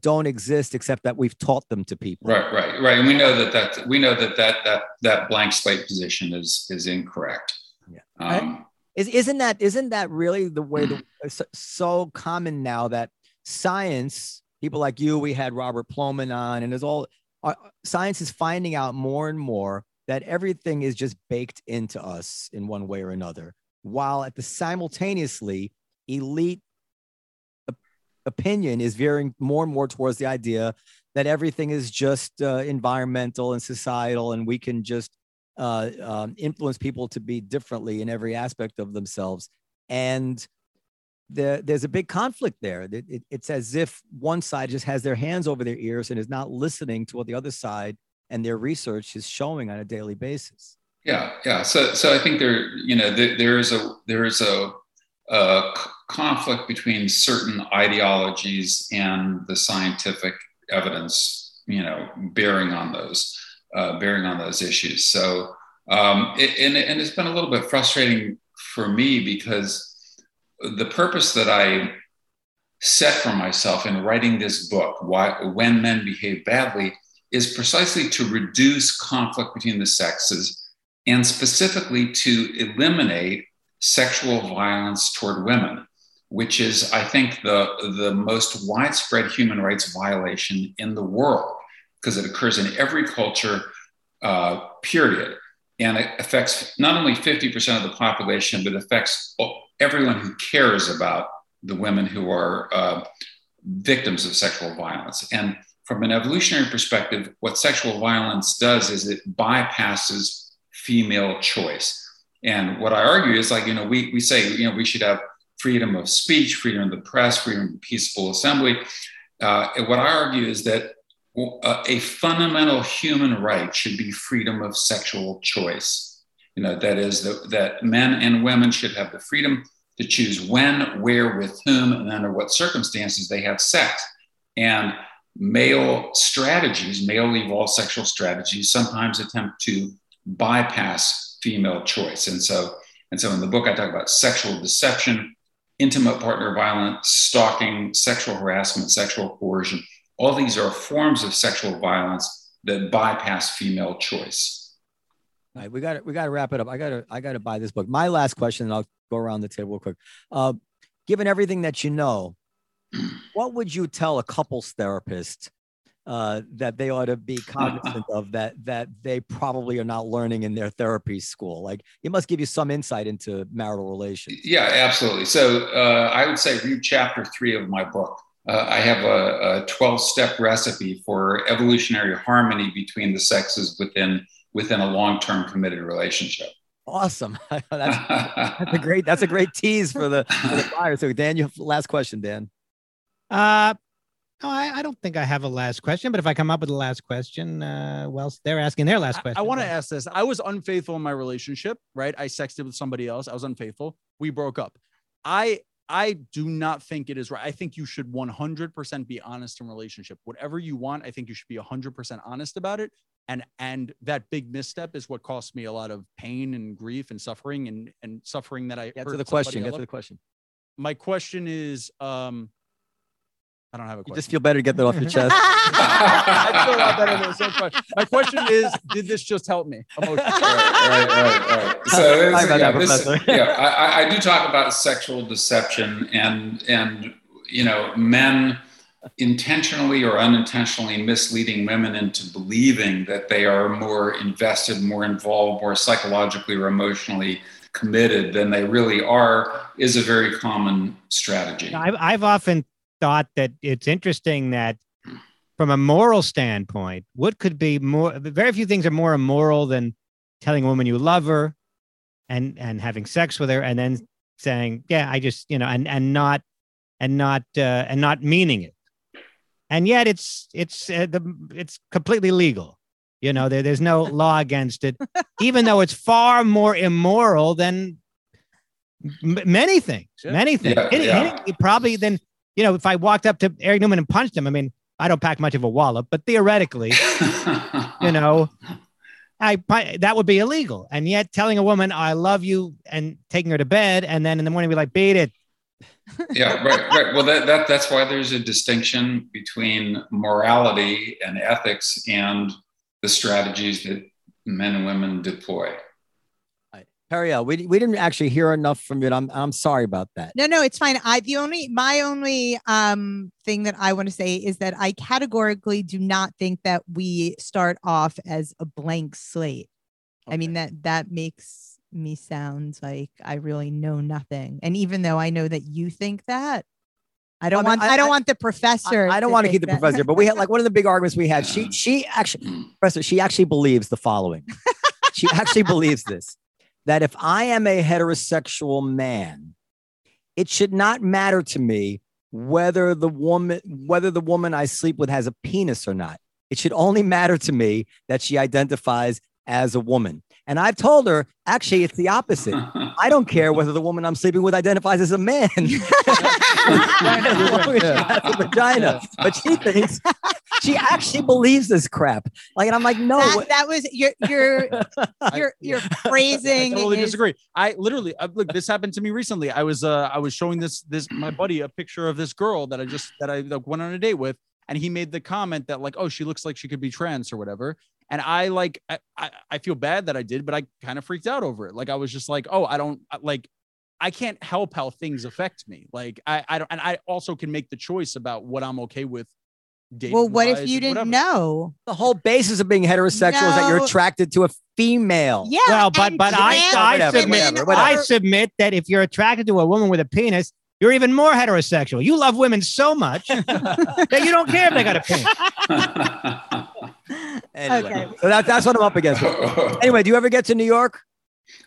don't exist except that we've taught them to people. Right, right, right. And we know that that we know that that that that blank slate position is is incorrect. Yeah. Um, Is isn't that isn't that really the way the so, so common now that science people like you we had Robert Plomin on and there's all uh, science is finding out more and more that everything is just baked into us in one way or another while at the simultaneously elite op- opinion is veering more and more towards the idea that everything is just uh, environmental and societal and we can just uh, um, influence people to be differently in every aspect of themselves. And there, there's a big conflict there. It, it- it's as if one side just has their hands over their ears and is not listening to what the other side and their research is showing on a daily basis. Yeah, yeah. So, so I think there, you know, there, there is a there's a conflict between certain ideologies and the scientific evidence, you know, bearing on those, uh, bearing on those issues. So, um, it, and and it's been a little bit frustrating for me because the purpose that I set for myself in writing this book, why when men behave badly, is precisely to reduce conflict between the sexes and specifically to eliminate sexual violence toward women, which is, I think, the, the most widespread human rights violation in the world because it occurs in every culture, uh, period. And it affects not only 50% of the population, but affects everyone who cares about the women who are uh, victims of sexual violence. And from an evolutionary perspective, what sexual violence does is it bypasses female choice. And what I argue is like, you know, we, we say, you know, we should have freedom of speech, freedom of the press, freedom of peaceful assembly. Uh, what I argue is that a fundamental human right should be freedom of sexual choice. You know, that is the, that men and women should have the freedom to choose when, where, with whom, and under what circumstances they have sex. And male strategies, male evolved sexual strategies, sometimes attempt to bypass female choice. And so, and so in the book, I talk about sexual deception, intimate partner violence, stalking, sexual harassment, sexual coercion. All these are forms of sexual violence that bypass female choice. All right, we got to we got to wrap it up. I got to I got to buy this book. My last question, and I'll go around the table real quick. Uh, given everything that you know, <clears throat> what would you tell a couples therapist uh, that they ought to be cognizant of that that they probably are not learning in their therapy school? Like it must give you some insight into marital relations. Yeah, absolutely. So uh, I would say read chapter three of my book. Uh, I have a, a 12 step recipe for evolutionary harmony between the sexes within within a long term committed relationship. Awesome. <laughs> that's, <laughs> that's a great that's a great tease for the for the buyer. So Dan, you have last question, Dan. Uh, no, I, I, don't think I have a last question, but if I come up with a last question, uh, well, they're asking their last question. I, I want to ask this. I was unfaithful in my relationship, right? I sexted with somebody else. I was unfaithful. We broke up. I I do not think it is right. I think you should 100% be honest in relationship. Whatever you want, I think you should be 100% honest about it. And and that big misstep is what cost me a lot of pain and grief and suffering and and suffering that I get to the question. Get to the question. My question is, um, I don't have a question. You just feel better to get that off your <laughs> chest. I feel a lot better than the same question. My question is, did this just help me emotionally? right, right, right, right. <laughs> So this, yeah, this, <laughs> yeah I, I do talk about sexual deception and and you know men intentionally or unintentionally misleading women into believing that they are more invested, more involved, more psychologically or emotionally committed than they really are is a very common strategy. I've, I've often thought that it's interesting that from a moral standpoint, what could be more, very few things are more immoral than telling a woman you love her and, and having sex with her and then saying, yeah, I just, you know, and, and not, and not, uh, and not meaning it. And yet it's, it's, uh, the, it's completely legal. You know, there, there's no law against it, <laughs> even though it's far more immoral than m- many things, many things. Yeah, it, yeah. It, probably then you know, if I walked up to Eric Newman and punched him, I mean, I don't pack much of a wallop, but theoretically, <laughs> you know, I that would be illegal. And yet, telling a woman I love you and taking her to bed, and then in the morning be like, beat it. yeah, right, right. Well, that, that that's why there's a distinction between morality and ethics and the strategies that men and women deploy. Periel, we, we didn't actually hear enough from you. I'm I'm sorry about that. No, no, it's fine. I the only my only um thing that I want to say is that I categorically do not think that we start off as a blank slate. Okay. I mean that that makes me sound like I really know nothing. And even though I know that you think that, I don't I mean, want I, I, don't want the professor. I, I don't want to keep the that. professor, but we had like one of the big arguments we had. She she actually <clears throat> professor, she actually believes the following. she actually believes this that if I am a heterosexual man, it should not matter to me whether the woman whether the woman I sleep with has a penis or not. It should only matter to me that she identifies as a woman. And I've told her, actually, it's the opposite. <laughs> I don't care whether the woman I'm sleeping with identifies as a man. <laughs> <laughs> She has a vagina. But she thinks she actually believes this crap. Like, and I'm like, no. That, that was your your <laughs> your your phrasing. <laughs> I totally is... disagree. I literally uh, look. This happened to me recently. I was uh I was showing this this my buddy a picture of this girl that I just that I like, went on a date with, and he made the comment that like, oh, she looks like she could be trans or whatever. And I like I, I, I feel bad that I did, but I kind of freaked out over it. Like I was just like, oh, I don't like I can't help how things affect me. Like I, I don't, and I also can make the choice about what I'm okay with. Well, what if you didn't know? The whole basis of being heterosexual no. is that you're attracted to a female. Yeah. Well, but but I, I submit whatever, whatever. I submit that if you're attracted to a woman with a penis, you're even more heterosexual. You love women so much <laughs> that you don't care if they got a penis. <laughs> anyway, okay. so that, that's what I'm up against. <laughs> anyway, do you ever get to New York?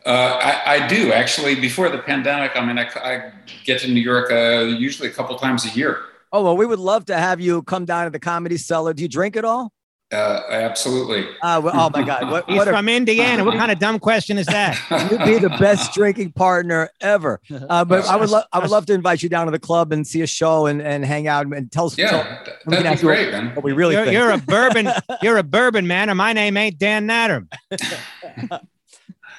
Uh, I, I, do actually. Before the pandemic, I mean, I, I get to New York uh, usually a couple times a year. Oh well, we would love to have you come down to the Comedy Cellar. Do you drink at all? Uh, absolutely. Uh, well, oh my God! What, <laughs> He's what from a, Indiana. What kind of dumb question is that? <laughs> You'd be the best drinking partner ever. Uh, but I would love, I would love to invite you down to the club and see a show and, and hang out and tell us. Yeah, tell, that'd be great, man. What we really you're, you're a bourbon. <laughs> You're a bourbon man, and my name ain't Dan Natter. All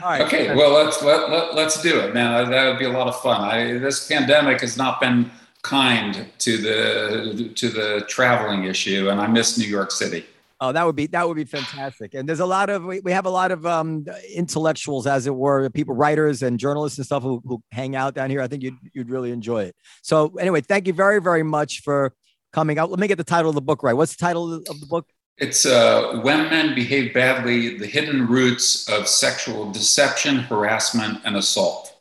right. Okay. Well, let's let, let let's do it, man. That would be a lot of fun. I, this pandemic has not been kind to the to the traveling issue, and I miss New York City. Oh, that would be that would be fantastic. And there's a lot of we, we have a lot of um, intellectuals, as it were, people, writers and journalists and stuff who, who hang out down here. I think you'd you'd really enjoy it. So anyway, thank you very very much for coming out. Let me get the title of the book right. What's the title of the book? It's uh, When Men Behave Badly: The Hidden Roots of Sexual Deception, Harassment, and Assault.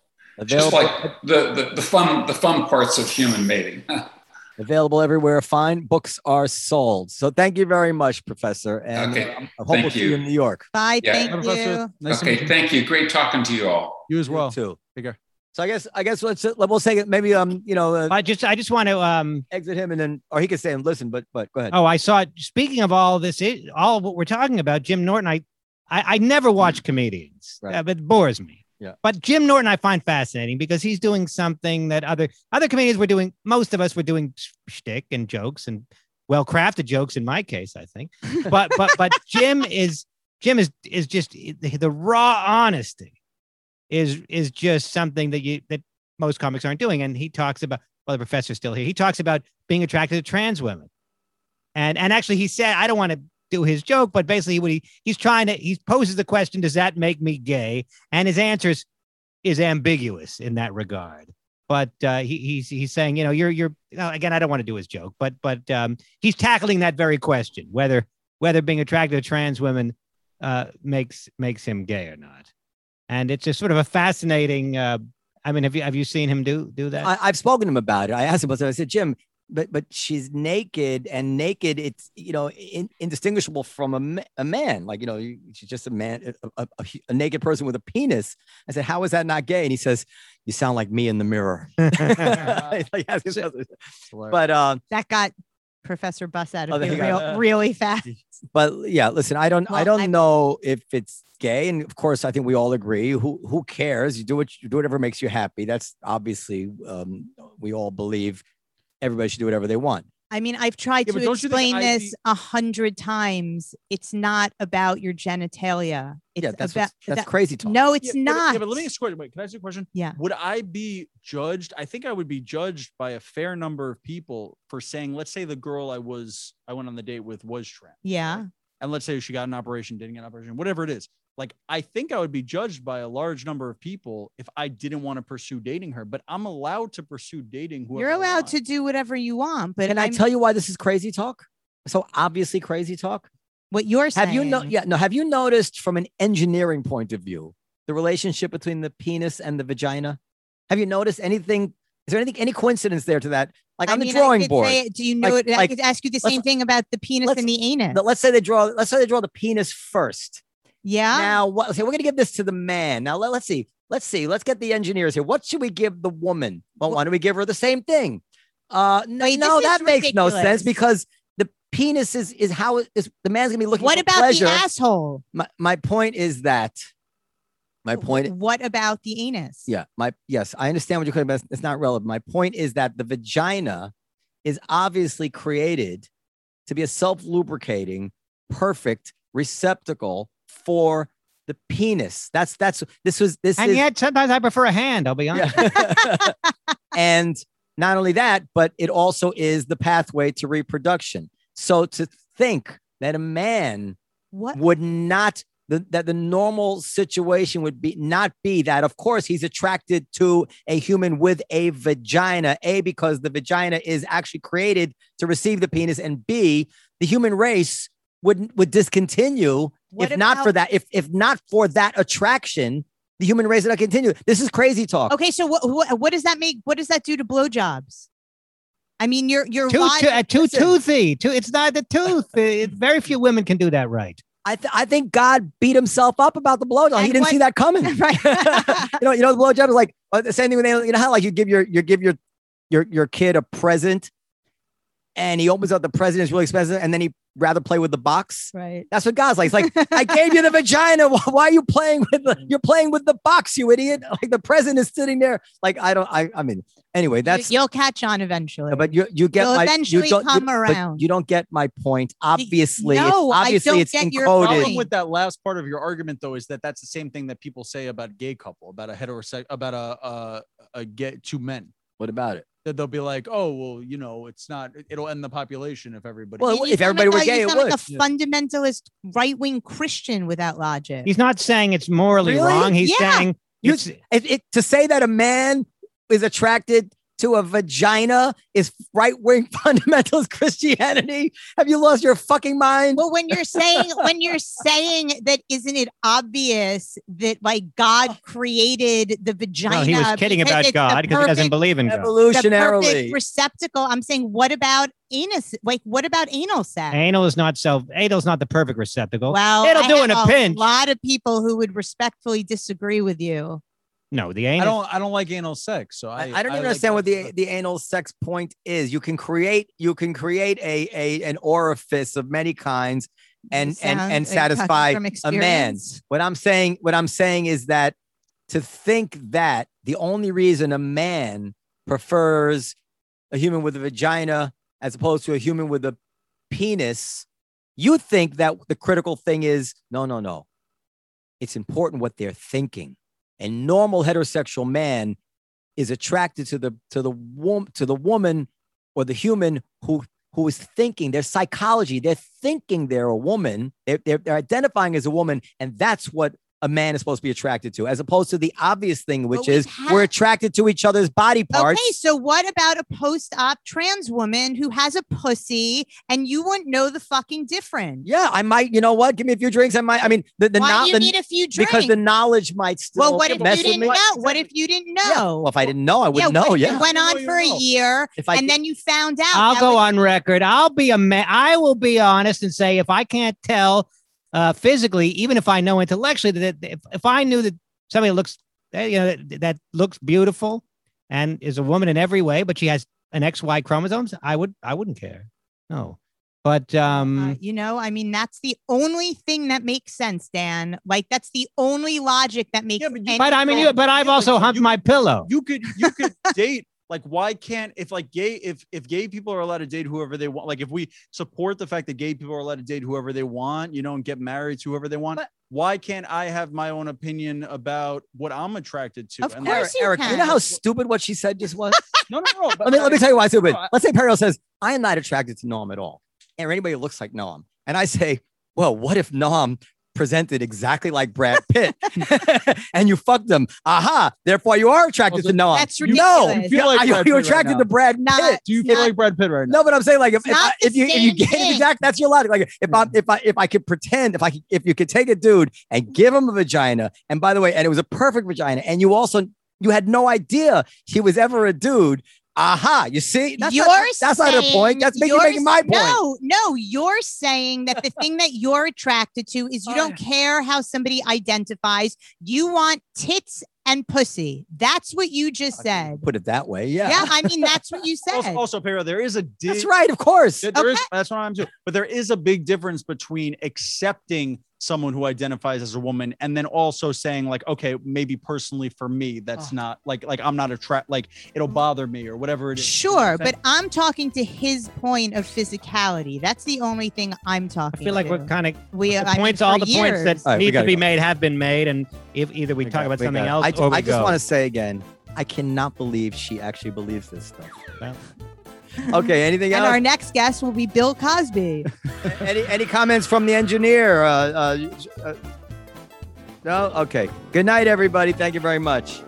Available. Just like the, the the fun the fun parts of human mating. <laughs> Available everywhere. Fine books are sold. So thank you very much, Professor. And Okay, I hope thank we'll see you. you in New York. Bye. Yeah. Thank Professor, you. nice Okay, thank you. Great talking to you all. You as You well. too. Take care. So I guess I guess let's we'll say it. Maybe um you know uh, I just I just want to um exit him and then or he could say and listen. But but go ahead. oh I saw it speaking of all this it, all of what we're talking about Jim Norton I I, I never watch comedians Right. uh, but it bores me Yeah. but Jim Norton I find fascinating because he's doing something that other other comedians were doing most of us were doing shtick and jokes and well crafted jokes in my case I think <laughs> but but but Jim is Jim is is just the, the raw honesty is is just something that you that most comics aren't doing. And he talks about well, the professor's still here. He talks about being attracted to trans women. And and actually he said, I don't want to do his joke, but basically what he he's trying to he poses the question, does that make me gay? And his answers is is ambiguous in that regard. But uh, he, he's he's saying, you know, you're you're again, I don't want to do his joke, but but um, he's tackling that very question, whether whether being attracted to trans women uh, makes makes him gay or not. And it's just sort of a fascinating. Uh, I mean, have you have you seen him do do that? I, I've spoken to him about it. I asked him. I said, Jim, but but she's naked and naked. It's you know in, indistinguishable from a, ma- a man. Like you know, she's just a man, a, a, a, a naked person with a penis. I said, how is that not gay? And he says, you sound like me in the mirror. <laughs> <laughs> Like, but um, That got Professor Buss out Oh, of there here you go. real, really fast. <laughs> but yeah, listen, I don't I don't I- know if it's gay, and of course, I think we all agree. Who who cares? You do what you do whatever makes you happy. That's obviously um, we all believe everybody should do whatever they want. I mean, I've tried Yeah, to don't you think explain this be- a hundred times. It's not about your genitalia. It's yeah, that's about that's that- crazy talk. no, it's yeah, but- not. yeah, but let me ask you a question. Wait, can I ask you a question? Yeah. Would I be judged? I think I would be judged by a fair number of people for saying, let's say the girl I was, I went on the date with was trans. yeah. And let's say she got an operation, didn't get an operation, whatever it is. Like, I think I would be judged by a large number of people if I didn't want to pursue dating her, but I'm allowed to pursue dating whoever You're I allowed want. to do whatever you want, but Can I I'm- tell you why this is crazy talk? So obviously crazy talk. what you're saying. Have you know? Yeah, no. Have you noticed from an engineering point of view the relationship between the penis and the vagina? Have you noticed anything? Is there anything any coincidence there to that? Like I on mean, the I drawing could board. say- do you know Like- it? I like, could ask you the same thing about the penis and the anus. No, let's say they draw. Let's say they draw the penis first. Yeah. Now, what? Okay, we're gonna give this to the man. Now, let, us see. Let's see. Let's get the engineers here. What should we give the woman? Well, why don't we give her the same thing? Uh, no, Wait, no that makes no sense because the penis is is how is. The man's gonna be looking. what for about pleasure. the asshole? My my point is that. My point. What about the anus? Yeah, my yes, I understand what you're talking about. It's not relevant. My point is that the vagina is obviously created to be a self-lubricating, perfect receptacle for the penis. That's that's this was this and is yet sometimes I prefer a hand. I'll be honest. yeah. <laughs> and not only that, but it also is the pathway to reproduction. So to think that a man What? would not the, that the normal situation would be not be that of course he's attracted to a human with a vagina a because the vagina is actually created to receive the penis and b the human race would would discontinue What if not for that if if not for that attraction the human race would not continue this is crazy talk Okay, so what, what what does that make? What does that do to blowjobs? I mean, you're you're Too, lying- too, uh, too toothy. Too, it's not the tooth. Uh, very few women can do that right. I, th- I think God beat himself up about the blowjob. He didn't what- see that coming. <laughs> Right. <laughs> you know, you know, the blowjob is like uh, the same thing with aliens. You know how like you give your you give your your your kid a present, and he opens up the present, it's really expensive, and then he rather play with the box. right. That's what God's like. It's like <laughs> I gave you the vagina. Why why are you playing with the? Mm. You're playing with the box, you idiot. Like the present is sitting there. Like I don't. I. I mean. Anyway, that's. you, will catch on eventually. but you you get You'll my eventually you don't, come you, around. you don't get my point. Obviously, it's, no, I obviously don't it's get your encoded. problem point. with that last part of your argument though is that that's the same thing that people say about a gay couple about a heterosexual about a a, a gay two men What about it? that they'll be like oh well you know it's not it'll end the population if everybody Well, You- you if everybody like were a- gay, you it sound like would. a fundamentalist right wing Christian without logic. He's not saying it's morally Really? wrong. He's Yeah. saying You- it's, It, it, to say that a man is attracted to a vagina is right wing <laughs> fundamentalist Christianity? Have you lost your fucking mind? Well, when you're saying <laughs> when you're saying that, isn't it obvious that like God oh. created the vagina? Well, he was kidding about God because he doesn't believe in God. Evolutionarily. perfect receptacle. I'm saying, what about anus? Like, what about anal sex? Anal is not self. Anal's not the perfect receptacle. Well, it'll I do have in a pinch. a lot of people who would respectfully disagree with you. No, the anal. I don't I don't like anal sex. So I I, I don't even like understand what the the anal sex point is. You can create you can create a a an orifice of many kinds and and Sound- and uh, satisfy a man. What I'm saying what I'm saying is that to think that the only reason a man prefers a human with a vagina as opposed to a human with a penis, you think that the critical thing is no no no. It's important what they're thinking. A normal heterosexual man is attracted to the to the woman to the woman or the human who who is thinking their psychology they're thinking they're a woman they're, they're, they're identifying as a woman and that's what a man is supposed to be attracted to as opposed to the obvious thing which we've is had- we're attracted to each other's body parts Okay, so what about a post-op trans woman who has a pussy and you wouldn't know the fucking difference? yeah i might you know what give me a few drinks i might i mean the, the, Why know- do you the- need a few drinks? because the knowledge might still well, what if mess you didn't me. know? What if you didn't know? Yeah, well if i didn't know i would yeah, know what if yeah It went on you for a know. year, if i and then you found out. I'll go was- on record. I'll be a man. I will be honest and say if I can't tell uh, physically, even if I know intellectually that if, if I knew that somebody looks that, you know that, that looks beautiful and is a woman in every way, but she has an XY chromosomes, I would I wouldn't care. No, but um, Uh, you know, I mean, that's the only thing that makes sense, Dan. Like, that's the only logic that makes. Yeah, but you- any but I mean, you, but I've Yeah, also but humped you- my pillow. You could you could <laughs> date like why can't if like gay if if gay people are allowed to date whoever they want like if we support the fact that gay people are allowed to date whoever they want you know and get married to whoever they want But- why can't I have my own opinion about what I'm attracted to Of And course like- you Eric, you know how stupid what she said just was <laughs> no no no but let me let me tell you why it's stupid. No, I- Let's say Periel says, I am not attracted to Noam at all. Or anybody who looks like Noam. And I say, Well, what if Noam presented exactly like Brad Pitt <laughs> <laughs> and you fucked them. Aha, therefore you are attracted Well, to Noam. That's no. You feel like are you, Brad are you Pitt right attracted to Brad Not- Pitt? do you feel not- like Brad Pitt right now No, but I'm saying like if, if, I, if you if you get thing. exact that's your logic. Like if I if I if I could pretend if I could, if you could take a dude and give him a vagina, and by the way, and it was a perfect vagina, and you also you had no idea he was ever a dude. Aha, you see, that's you're not, that's not her saying- point. That's making, you're making my point. No, no, you're saying that the thing that you're attracted to is you Oh, don't care how somebody identifies. You want tits and pussy. That's what you just said. Put it that way, yeah. Yeah, I mean that's what you <laughs> said. also, also Pedro, there is a di- That's right, of course. There- there is- Okay. that's what I'm doing. But there is a big difference between accepting someone who identifies as a woman and then also saying like, okay, maybe personally for me, that's Oh. not like like I'm not attract like it'll mm. bother me or whatever it is. You know what Sure, but I'm talking to his point of physicality. That's the only thing I'm talking about I feel like to. we're kind of we the I mean, points, all for the points that years- All right, we need to be go. made have been made, and if either we, talk got- about we something got- else I, or we I just want to say again, I cannot believe she actually believes this stuff. Well. <laughs> Okay, anything else? and our next guest will be Bill Cosby. <laughs> any any comments from the engineer? Uh, uh, uh, no. Okay. Good night, everybody. Thank you very much.